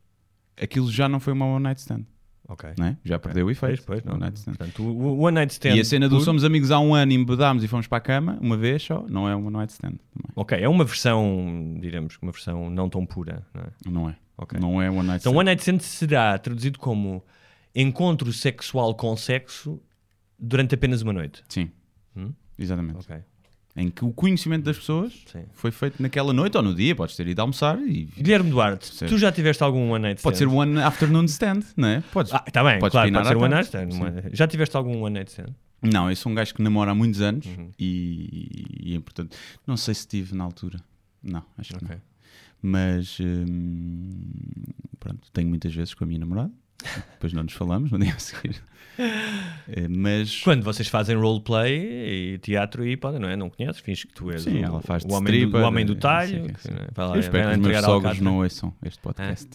aquilo já não foi uma one night stand. é... Ok. É? Já perdeu o efeito. Pois, pois, não. One night stand. Portanto, o One Night Stand. E a cena do puro- somos amigos há um ano e embedámos e fomos para a cama, uma vez só, não é uma one night stand. Também. Ok, é uma versão, diremos, uma versão não tão pura. Não é? Não é. Ok. Não é one night Então, stand. One Night Stand será traduzido como encontro sexual com sexo durante apenas uma noite. Sim. Hum? Exatamente. Ok. Em que o conhecimento das pessoas Sim. foi feito naquela noite ou no dia, podes ter ido almoçar e. Guilherme Duarte, Sim. tu já tiveste algum One Night Stand? Pode ser one afternoon stand, não é? Podes. Ah, está bem, podes claro, pode ser One. Night Stand. Sim. Já tiveste algum One Night Stand? Não, eu sou um gajo que namora há muitos anos Uhum. e, e é importante. Não sei se tive na altura. Não, acho que Ok. não. Mas hum, pronto, tenho muitas vezes com a minha namorada. Depois não nos falamos no dia a seguir. Eh, Mas Quando vocês fazem roleplay e teatro e podem, não é? Não conheces, finges que tu és Sim, o, ela faz o, homem do, stripper, o homem do sei talho. que, sim. não é? Vai lá, eu espero que os meus sogros não ouçam este podcast.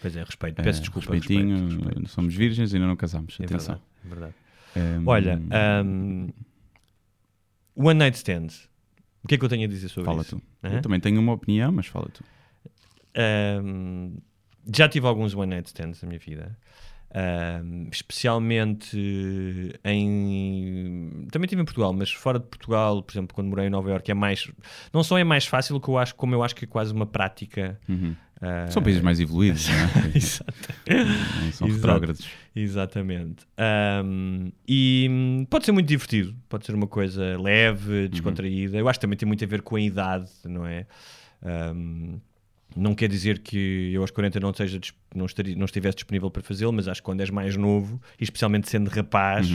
Pois é, respeito. Peço Eh, desculpa. Respeitinho, respeito, respeito. somos virgens e ainda não casamos. É Atenção. verdade, é verdade. Hum, Olha, um, One Night Stand. O que é que eu tenho a dizer sobre fala isso? tu. Hã? Eu também tenho uma opinião, mas fala tu. Um, já tive alguns One Night Stands na minha vida. Um, especialmente em também tive em Portugal, mas fora de Portugal, por exemplo, quando morei em Nova Iorque é mais não só é mais fácil que eu acho, como eu acho que é quase uma prática Uhum. uh, São países mais evoluídos, não é? Exato. Não são retrógrados. Exatamente. Um, e pode ser muito divertido, pode ser uma coisa leve, descontraída. Eu acho que também tem muito a ver com a idade, não é? Um, não quer dizer que eu aos 40 não, seja, não, estaria, não estivesse disponível para fazê-lo, mas acho que quando és mais novo, e especialmente sendo rapaz,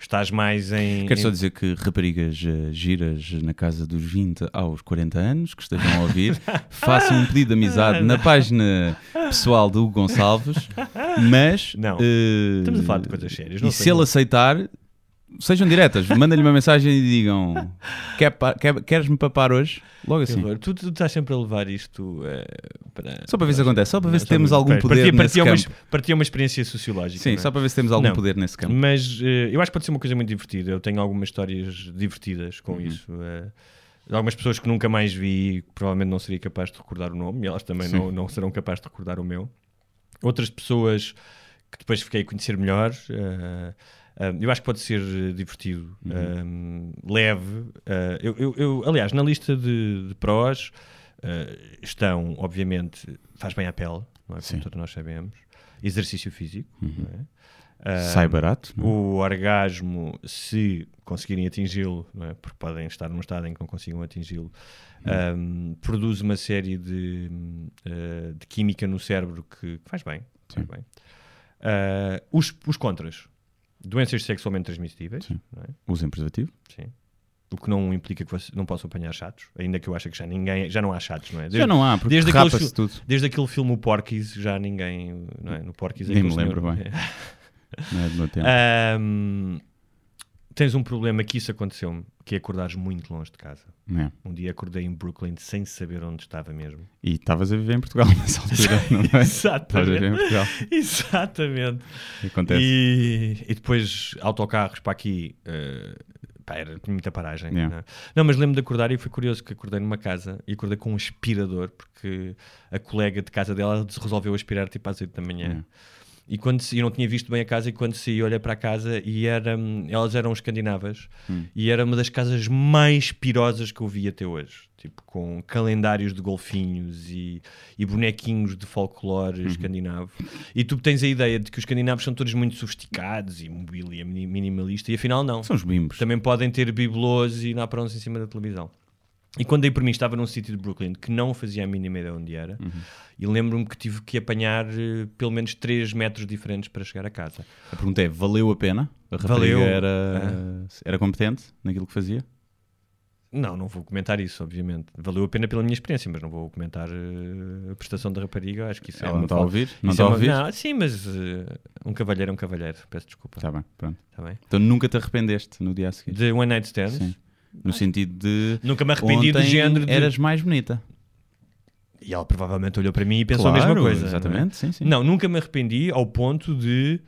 estás mais em. Quero só dizer que raparigas eh, giras na casa dos 20 aos 40 anos que estejam a ouvir, façam um pedido de amizade na página pessoal do Hugo Gonçalves, mas Não. eh, Estamos a falar de coisas sérias, não E se ele aceitar, sejam diretas, mandem-lhe uma mensagem e digam: "Quer quer- queres-me papar hoje? Logo assim. Tu, tu estás sempre a levar isto eh, para. Só para ver se acontece, só para ver se temos para- algum poder partia, nesse uma, campo. partia uma experiência sociológica. Sim, é? só para ver se temos algum Não. poder nesse campo. Mas eh, eu acho que pode ser uma coisa muito divertida. Eu tenho algumas histórias divertidas Uhum. com isso. eh, de algumas pessoas que nunca mais vi, que provavelmente não seria capaz de recordar o nome, e elas também Sim. não, não serão capazes de recordar o meu. Outras pessoas que depois fiquei a conhecer melhor. eh, eu acho que pode ser eh, divertido, Uhum. eh, leve. eh, eu, eu- eu- aliás, na lista de, de prós eh, estão, obviamente, faz bem à pele, não é? Uhum. como todos nós sabemos. Exercício físico, não é? Ah, Sai barato, não é? O orgasmo, se conseguirem atingi-lo, é? porque podem estar num estado em que não consigam atingi-lo, Uhum. ah, produz uma série de, ah, de química no cérebro que faz bem. Faz bem. Ah, os, os contras, doenças sexualmente transmissíveis, Sim. não é? Usem preservativo. Sim. O que não implica que você não possam apanhar chatos, ainda que eu acho que já ninguém, já não há chatos, não é? Já não há, porque desde aquele, tudo. Desde aquele filme O Porky's, já ninguém, não é? No é Nem aquele me lembro senhor- bem. Não é do meu tempo. Ahm, tens um problema que isso aconteceu-me, que é acordares muito longe de casa. É. Um dia acordei em Brooklyn sem saber onde estava mesmo. E estavas a viver em Portugal nessa altura, não é? Estavas a viver em Portugal. Exatamente. Acontece. E, e depois autocarros para aqui. eh, pá, era, muita paragem. Yeah. Não, é? Não, mas lembro de acordar e foi curioso que acordei numa casa e acordei com um aspirador, porque a colega de casa dela resolveu aspirar tipo às 8 da manhã. Yeah. E quando se, eu não tinha visto bem a casa, e quando saí, olhei para a casa e era, hum, elas eram escandinavas Hum. e era uma das casas mais pirosas que eu vi até hoje. Tipo, com calendários de golfinhos e, e bonequinhos de folclore Uhum. escandinavo. E tu tens a ideia de que os escandinavos são todos muito sofisticados e mobília mini- minimalista, e afinal não. São os bimbos. Também podem ter bibelôs e naprons em cima da televisão. E quando dei por mim, estava num sítio de Brooklyn que não fazia a mínima ideia onde era. Uhum. E lembro-me que tive que apanhar eh, pelo menos 3 metros diferentes para chegar a casa. A pergunta é: valeu a pena? A rapariga Valeu. Era, era competente naquilo que fazia? Não, não vou comentar isso, obviamente. Valeu a pena pela minha experiência, mas não vou comentar eh, a prestação da rapariga. Acho que isso é Ela uma não está a ouvir? Não está é a ouvir? Não, sim, mas eh, um cavalheiro é um cavalheiro. Peço desculpa. Está bem, pronto. Está bem? Então nunca te arrependeste no dia a seguir? De One Night Stands? Sim. No sentido de. Nunca me arrependi do género de- Eras mais bonita. E ela provavelmente olhou para mim e pensou a Claro, mesma coisa. exatamente, não é? sim, sim. Não, nunca me arrependi ao ponto de.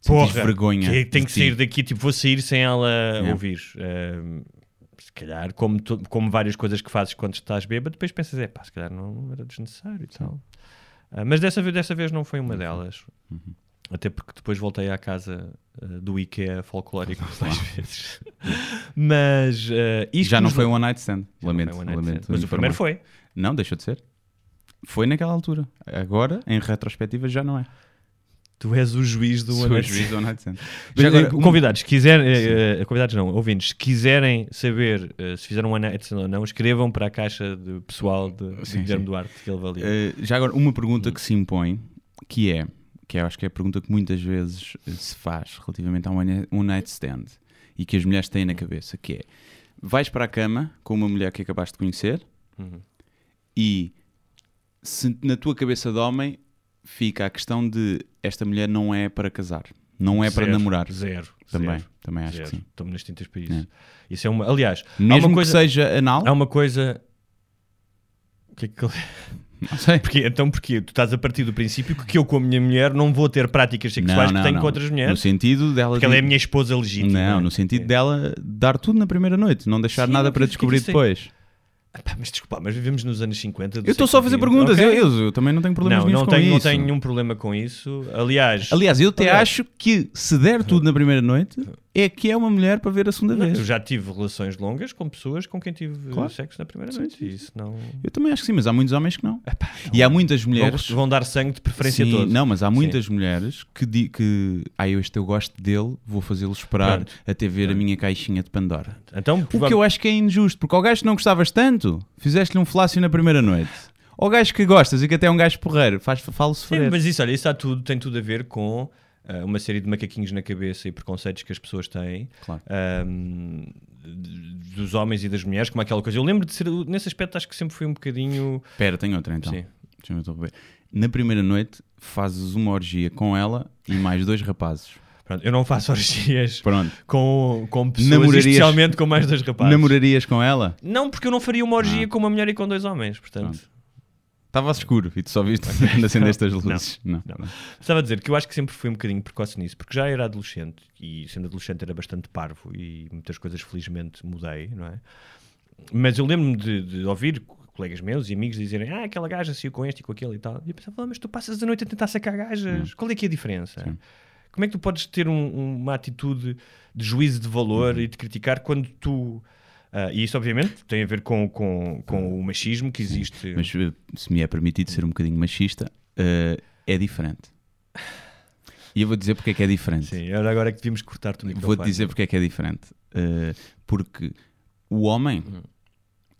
Sentiste vergonha que Tem de que ti. sair daqui, tipo, vou sair sem ela É. ouvir. Se calhar, como, tu- como várias coisas que fazes quando estás bêbado, depois pensas, é pá, se calhar não era desnecessário e tal. Ah, mas dessa vez, dessa vez não foi uma delas. Uhum. Até porque depois voltei à casa ah, do IKEA folclórico mais vezes. mas ah, isto Já não foi um one night stand. Lamento, um lamento stand. Mas o primeiro foi. Não, deixou de ser. Foi naquela altura. Agora, em retrospectiva, já não é. Tu és o juiz do Sou One Night juiz do One Night Stand. Mas, Já agora, eh, um- convidados, se quiserem, eh, convidados não, ouvintes, se quiserem saber eh, se fizeram um One Night Stand ou não, escrevam para a caixa de pessoal de, de Sim, Guilherme sim. Duarte que ele avalia. Eh, já agora, uma pergunta que se impõe, que é, que eu acho que é a pergunta que muitas vezes eh, se faz relativamente a um night stand e que as mulheres têm na cabeça, que é, vais para a cama com uma mulher que acabaste de conhecer Uhum. e se na tua cabeça de homem fica a questão de esta mulher não é para casar, não é para Zero, namorar. Zero. Também, zero, também acho zero. que sim. Estou-me nas tintas para isso. Isso é uma. Aliás, Mesmo uma coisa, que seja anal, há uma coisa. O que é que não sei. Porquê? Então porquê? Tu estás a partir do princípio que eu com a minha mulher não vou ter práticas sexuais que tenho com outras No mulheres sentido dela porque ela é a minha esposa legítima. Não, no sentido dela dar tudo na primeira noite, não deixar Sim, nada não, para descobrir é- depois. Pá, mas desculpa, mas vivemos nos anos 50. do Eu estou só a fazer perguntas, XX. eu, eu- eu também não tenho problemas Não, não com tenho, não isso. tenho nenhum problema com isso. Aliás, Aliás, eu até Aliás- acho que se der tudo na primeira noite, é que é uma mulher para ver a segunda não, vez. eu já tive relações longas com pessoas com quem tive Claro. sexo na primeira Sim, noite. sim, isso não. Eu também acho que sim, mas há muitos homens que não. e há muitas mulheres. Vão, vão dar sangue de preferência Sim, a todos. Não, mas há Sim. muitas mulheres que, di, que ah, eu, este eu gosto dele, vou fazê-lo esperar Pronto. até ver a minha caixinha de Pandora. Então, O que eu acho que é injusto, porque ao gajo que não gostavas tanto, fizeste-lhe um flácio na primeira noite. Ao gajo que gostas e que até é um gajo porreiro, faz, fala Sim, mas isso, olha, isso há tudo, tem tudo a ver com ah, uma série de macaquinhos na cabeça e preconceitos que as pessoas têm. Claro. ahm, dos homens e das mulheres, como aquela coisa. Eu lembro de ser, nesse aspecto, acho que sempre fui um bocadinho. Espera, tem outra então. Sim. Deixa-me interromper. Na primeira noite, fazes uma orgia com ela e mais dois rapazes. Pronto, eu não faço orgias Pronto. com, com pessoas, Namorarias- especialmente com mais dois rapazes. Namorarias com ela? Não, porque eu não faria uma orgia Ah. com uma mulher e com dois homens, portanto. Estava escuro e tu só viste quando acendeste as luzes. Não. Não. Estava a dizer que eu acho que sempre fui um bocadinho precoce nisso, porque já era adolescente e sendo adolescente era bastante parvo e muitas coisas felizmente mudei, não é? Mas eu lembro-me de, de ouvir colegas meus e amigos dizerem ah, aquela gaja saiu com este e com aquele e tal. E eu pensava, "Ah, mas tu passas a noite a tentar sacar gajas, qual é que é a diferença? Como é que tu podes ter um- uma atitude de juízo de valor Uhum. e de criticar quando tu. Ah, e isso, obviamente, tem a ver com, com, com o machismo que existe. Mas eh, se me é permitido ser um bocadinho machista, eh, é diferente. E eu vou dizer porque é que é diferente. Sim, agora que devíamos cortar-te o microfone. Vou-te dizer porque é que é diferente. Eh, porque o homem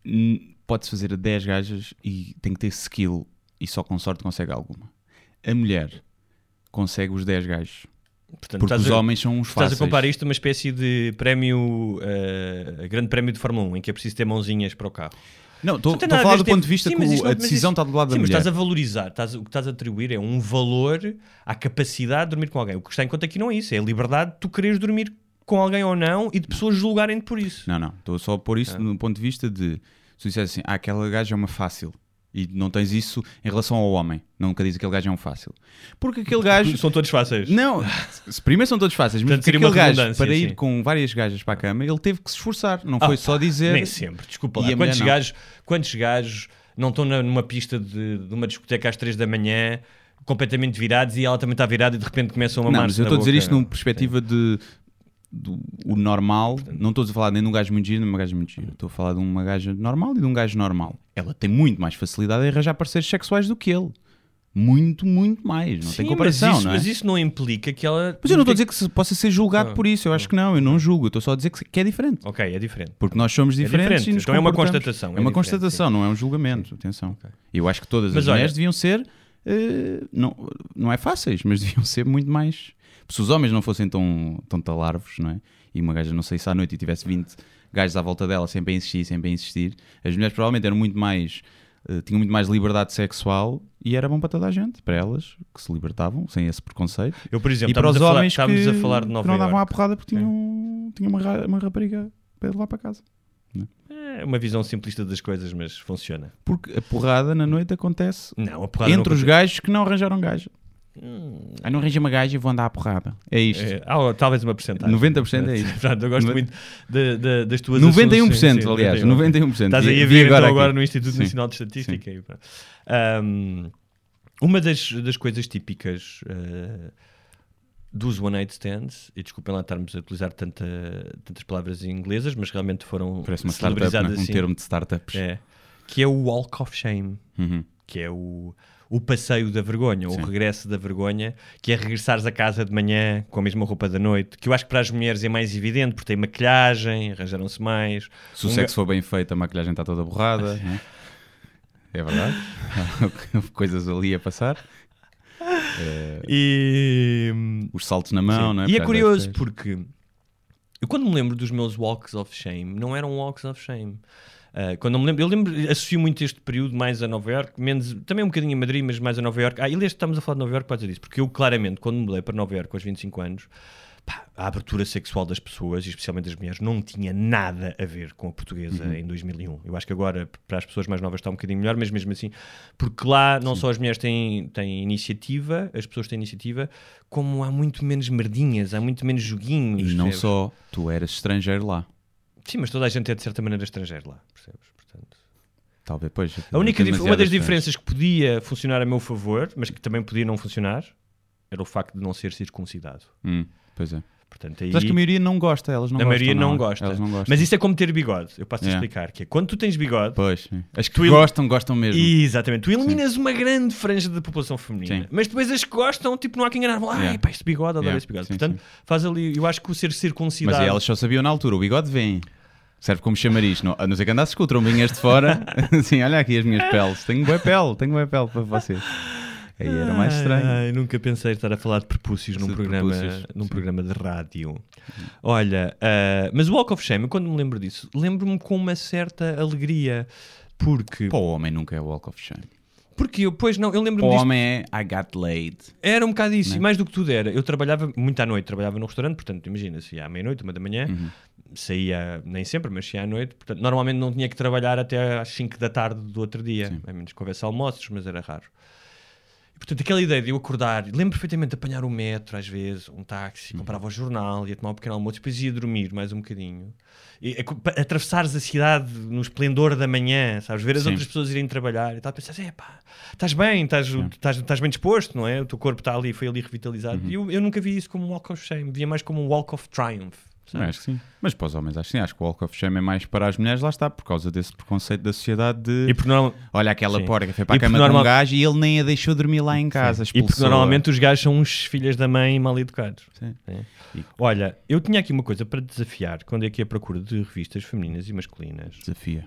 Uhum. pode-se fazer a 10 gajas e tem que ter skill e só com sorte consegue alguma. A mulher consegue os 10 gajos Portanto, Porque os a- homens são uns Estás a fáceis. comparar isto a uma espécie de prémio, eh, grande prémio de Fórmula 1, em que é preciso ter mãozinhas para o carro. Não, estou a falar do ponto de vista Sim, que o- não- a decisão está do lado da Sim, mas mulher. estás a valorizar, estás, o que estás a atribuir é um valor à capacidade de dormir com alguém. O que está em conta aqui não é isso, é a liberdade de tu quereres dormir com alguém ou não e de pessoas julgarem-te por isso. Não, não. Estou só a pôr isso Ah. no ponto de vista de se tu dissesse assim, ah, aquela gaja é uma fácil. E não tens isso em relação ao homem. Nunca diz aquele gajo é um fácil. Porque aquele gajo. São todos fáceis. Não, primeiro são todos fáceis, mas Portanto, aquele gajo, para ir sim. com várias gajas para a cama, ele teve que se esforçar. Não Ah, foi só dizer. Nem sempre, desculpa lá. Quantos não. gajos, quantos gajos não estão numa pista de, de uma discoteca às 3 da manhã, completamente virados, e ela também está virada e de repente começam a Não, mamar mas eu estou a dizer isto numa perspectiva de. Do, o normal, não estou a falar nem de um gajo muito giro nem de uma gaja muito giro. Estou a falar de uma gaja normal e de um gajo normal. Ela tem muito mais facilidade em arranjar parceiros sexuais do que ele. Muito, muito mais. Não tem comparação, mas isso, não é? mas isso não implica que ela. Mas eu não estou a dizer que se- possa ser julgado Ah, por isso, eu acho que não, eu não julgo, eu estou só a dizer que, é diferente. Ok, é diferente. Porque nós somos É diferentes diferente, e nos então é uma constatação, É, é uma diferente, constatação, não é um julgamento, atenção. Eu acho que todas Mas as olha- mulheres deviam ser, eh, não, não é fáceis, mas deviam ser muito mais... Se os homens não fossem tão, tão talarvos, não é? E uma gaja não sei se à noite e tivesse 20 gajos à volta dela sempre a insistir, sempre a insistir, as mulheres provavelmente eram muito mais... eh, tinham muito mais liberdade sexual e era bom para toda a gente, para elas que se libertavam sem esse preconceito. Eu, por exemplo, e para os estávamos a falar- homens estávamos que, a falar de que não davam à porrada porque tinham, tinham uma, uma rapariga para levar para casa. É uma visão simplista das coisas, mas funciona. Porque a porrada na noite acontece Não, entre os gajos que não arranjaram gaja. Ah, não arranja uma gaja e vou andar à porrada. É isto. É, ah, talvez uma porcentagem. 90% é isso. Portanto, eu gosto Noven- muito de- de- das tuas 91%, assuntos. Sim, aliás, 91%. 91%. Estás aí a ver agora então, agora no Instituto Sim. Nacional de Estatística. e. Ahm, uma das, das coisas típicas eh, dos One Night Stands, e desculpem lá estarmos a utilizar tanta, tantas palavras inglesas, mas realmente foram Parece uma startup, né? um assim. termo de startups. É, que é o Walk of Shame, Uhum. Que é o, o passeio da vergonha, Sim. o regresso da vergonha, que é regressares a casa de manhã com a mesma roupa da noite, que eu acho que para as mulheres é mais evidente, porque tem maquilhagem, arranjaram-se mais. Se o Um sexo for bem feito, a maquilhagem está toda borrada. né? É verdade. Coisas ali a passar. Eh, E, os saltos na mão, Sim. não é? E é curioso porque eu quando me lembro dos meus walks of shame, não eram walks of shame. Ah, quando eu me lembro, eu lembro, associo muito este período mais a Nova York, menos, também um bocadinho a Madrid, mas mais a Nova York. Ah, e aliás, estamos a falar de Nova York por causa disso, porque eu claramente, quando me mudei para Nova York aos 25 anos, pá, a abertura sexual das pessoas, e especialmente das mulheres, não tinha nada a ver com a portuguesa Uhum. em 2001. Eu acho que agora, para as pessoas mais novas, está um bocadinho melhor, mas mesmo assim, porque lá não só as mulheres têm, têm iniciativa, as pessoas têm iniciativa, como há muito menos merdinhas, há muito menos joguinhos. E não só, tu eras estrangeiro lá. Sim, mas toda a gente é de certa maneira estrangeiro lá, percebes? Portanto, Talvez, pois. a única dif- uma das diferenças que podia funcionar a meu favor, mas que também podia não funcionar, era o facto de não ser circuncidado. Hum, pois é. Portanto, aí... Mas acho que a maioria não gosta, elas não a gostam. maioria não, é? gosta. Elas não gostam. Mas isso é como ter bigode. Eu posso-te Yeah. explicar. Que é, quando tu tens bigode... Pois, sim. as que Tu el- gostam, gostam mesmo. Exatamente. Tu eliminas uma grande franja da população feminina. Sim. Mas depois as que gostam, tipo, não há quem enganar. Ai, Yeah. pá, este bigode, adoro Yeah. este bigode. Sim, Portanto, faz ali... Eu acho que o ser circuncidado... Mas elas só sabiam na altura, o bigode vem. Serve como chamariz. Não, a não ser que andasses com trombinhas de fora. assim, olha aqui as minhas peles. Tenho boa pele, tenho boa pele para vocês. Aí era mais estranho. Ai, nunca pensei estar a falar de prepúcios num, De programa, prepúcios, num sim. programa de rádio. Olha, ah, mas o Walk of Shame, quando me lembro disso, lembro-me com uma certa alegria. Porque. Para o homem nunca é walk of shame. Porque eu, pois não, eu lembro-me o disto. homem é I got laid. Era um bocado isso, Né? e mais do que tudo era. Eu trabalhava muito à noite, trabalhava no restaurante, portanto, imagina, se ia à meia-noite, uma da manhã, Uhum. saía nem sempre, mas saía à noite, portanto, normalmente não tinha que trabalhar até às 5 da tarde do outro dia, a menos que houvesse almoços, mas era raro. Portanto, aquela ideia de eu acordar, lembro perfeitamente de apanhar o metro, às vezes, um táxi, Uhum. comprava o jornal, ia tomar um pequeno almoço, depois ia dormir mais um bocadinho. E, a- pa- atravessares a cidade no esplendor da manhã, sabes? Ver as Sim. outras pessoas irem trabalhar e tal, pensas, é pá, estás bem, estás, estás, estás bem disposto, não é? O teu corpo está ali, foi ali revitalizado. Uhum. E eu, eu nunca vi isso como um walk of shame, via mais como um walk of triumph. Sabes? acho que sim. Mas para os homens, acho que sim. Acho que o walk of shame é mais para as mulheres, lá está, por causa desse preconceito da sociedade de. E porque normal- Olha aquela Sim. porca que foi para E a cama normal- com um gajo e ele nem a deixou dormir lá em casa. E porque normalmente os gajos são uns filhas da mãe mal educados. Sim. É. E- Olha, eu tinha aqui uma coisa para desafiar quando é que é a procura de revistas femininas e masculinas. Desafia.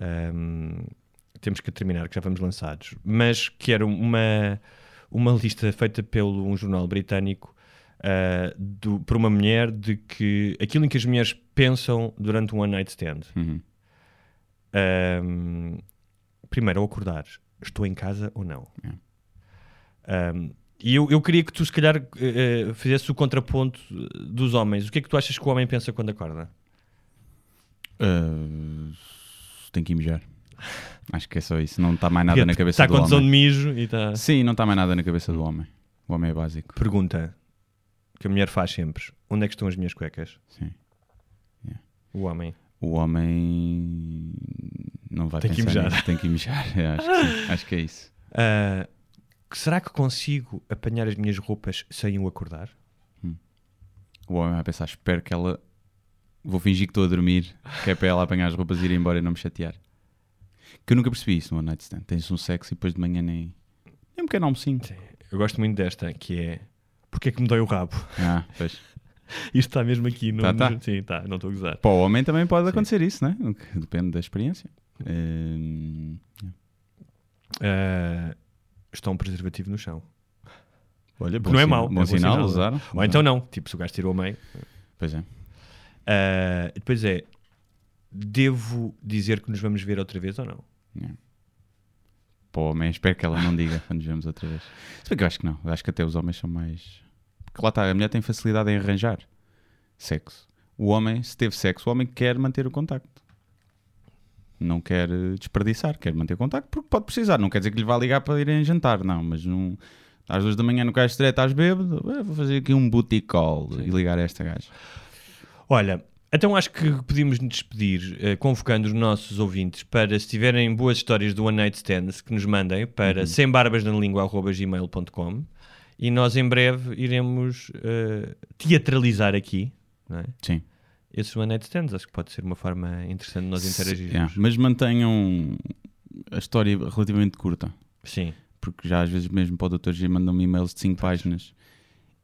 Ahm, temos que terminar, que já vamos lançados. Mas que era uma, uma lista feita pelo um jornal britânico ah, do- por uma mulher de que aquilo em que as mulheres pensam durante um one night stand. Uhum. Ahm, primeiro, ao acordar, estou em casa ou não? Ahm, e eu, eu queria que tu, se calhar, eh, fizesse o contraponto dos homens. O que é que tu achas que o homem pensa quando acorda? Uh, tem que mijar. Acho que é só isso. Não está mais nada na cabeça está do com tesão homem. de mijo e está... Sim, não está mais nada na cabeça do homem. O homem é básico. Pergunta que a mulher faz sempre: onde é que estão as minhas cuecas? Sim. Yeah. O homem. O homem não vai Tem que pensar mijar. nisso, Tem que mijar. Acho, que sim. Acho que é isso. Que será que consigo apanhar as minhas roupas sem o acordar? O homem vai pensar, espero que ela... Vou fingir que estou a dormir, que é para ela apanhar as roupas e ir embora e não me chatear. Que eu nunca percebi isso no One Night Stand. Tens um sexo e depois de manhã nem... Nem um pequeno almocinho. Eu gosto muito desta, que é porque é que me dói o rabo? Ah, pois. Isto está mesmo aqui no. Tá, tá. Sim, está, não estou a gozar. Para o homem também pode acontecer isso, né? O Depende da experiência. Hum, Ah, está um preservativo no chão. Olha, não é sinal- mau. bom é sinal, não é? usaram, Ou então não. Tipo, se o gajo tirou a meio. Pois é. Ah, depois é. Devo dizer que nos vamos ver outra vez ou não? Para o homem, espero que ela não diga quando nos vemos outra vez. Se bem que eu acho que não. Eu acho que até os homens são mais. Porque lá está, a mulher tem facilidade em arranjar sexo. O homem, se teve sexo, o homem quer manter o contacto. Não quer eh, desperdiçar, quer manter o contacto porque pode precisar. Não quer dizer que lhe vá ligar para irem jantar, não. Mas não, às duas da manhã no caixa estreito, estás bêbado, vou fazer aqui um booty call e ligar a esta gaja. Olha, então acho que podíamos nos despedir eh, convocando os nossos ouvintes para, se tiverem boas histórias do One Night Stands, que nos mandem para Uhum. sembarbasnalingua.gmail.com e nós em breve iremos eh, teatralizar aqui não é? Sim. esses One Night Stands. Acho que pode ser uma forma interessante de nós interagirmos. Yeah, mas mantenham a história relativamente curta. Sim. Porque já às vezes mesmo para o Dr. G mandam-me e-mails de 5 páginas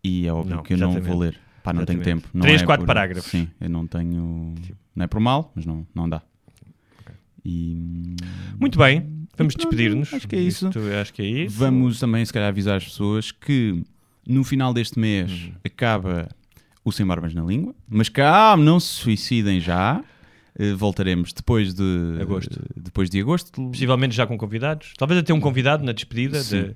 e é óbvio Não, que eu não exatamente. vou ler. Pá, não tenho Exatamente. tempo. Não Três, é quatro por- parágrafos. Sim, eu não tenho. Não é por mal, mas não, não dá. E, Muito bem, vamos e pronto, despedir-nos. Acho que é isso. Isto- acho que é isso. Vamos também, se calhar, avisar as pessoas que no final deste mês Uhum. acaba o Sem Barbas na Língua, mas calma, não se suicidem já. Eh, voltaremos depois de Agosto. Depois de agosto. Possivelmente já com convidados. Talvez até um convidado na despedida. De-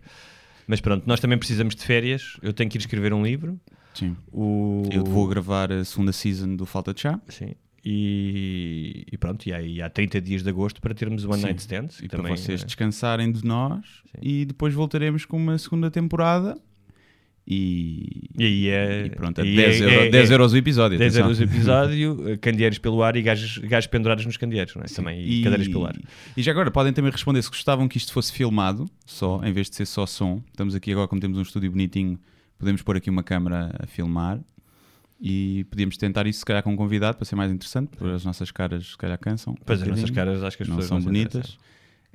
Mas pronto, nós também precisamos de férias. Eu tenho que ir escrever um livro. Sim. O... Eu vou gravar a segunda season do Falta de Chá. Sim. E, e pronto, e há, e há 30 dias de agosto para termos o One Sim. Night Stands. E também, para vocês eh, descansarem de nós e depois voltaremos com uma segunda temporada e, E é. e pronto, a aí 10, é- euro- é- 10 é- euros o episódio 10 atenção. euros o episódio, eh, candeeiros pelo ar e gajos, gajos pendurados nos candeeiros, não é? Também, e, cadeiras pelo ar. E já agora podem também responder se gostavam que isto fosse filmado só, em vez de ser só som. Estamos aqui agora, como temos um estúdio bonitinho, podemos pôr aqui uma câmara a filmar e podíamos tentar isso se calhar com um convidado para ser mais interessante, porque as nossas caras se calhar cansam. um Pois, as nossas caras acho que as não pessoas são não bonitas.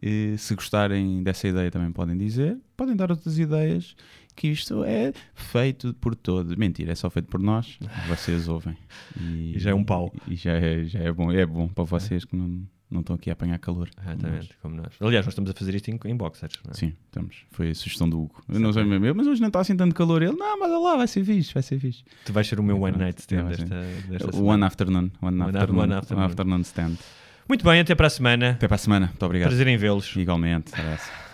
E, se gostarem dessa ideia também podem dizer. Podem dar outras ideias que isto é feito por todos. Mentira, é só feito por nós. Vocês ouvem. E, E já é um pau. E já é, já é bom. É bom para vocês que não, não estão aqui a apanhar calor. Exatamente, como nós. Aliás, nós estamos a fazer isto em, em boxers. Não é? Sim, estamos. Foi a sugestão do Hugo. Eu não sei mesmo, mas hoje não está assim tanto calor. Ele, não, mas olha lá, vai ser fixe, vai ser fixe. Tu vais ser o meu one night stand ser. desta, desta semana. One Afternoon. One, One afternoon, one afternoon. One afternoon Stand. Muito bem, até para a semana. Até para a semana. Muito obrigado. Prazer em vê-los. Igualmente. Abraço.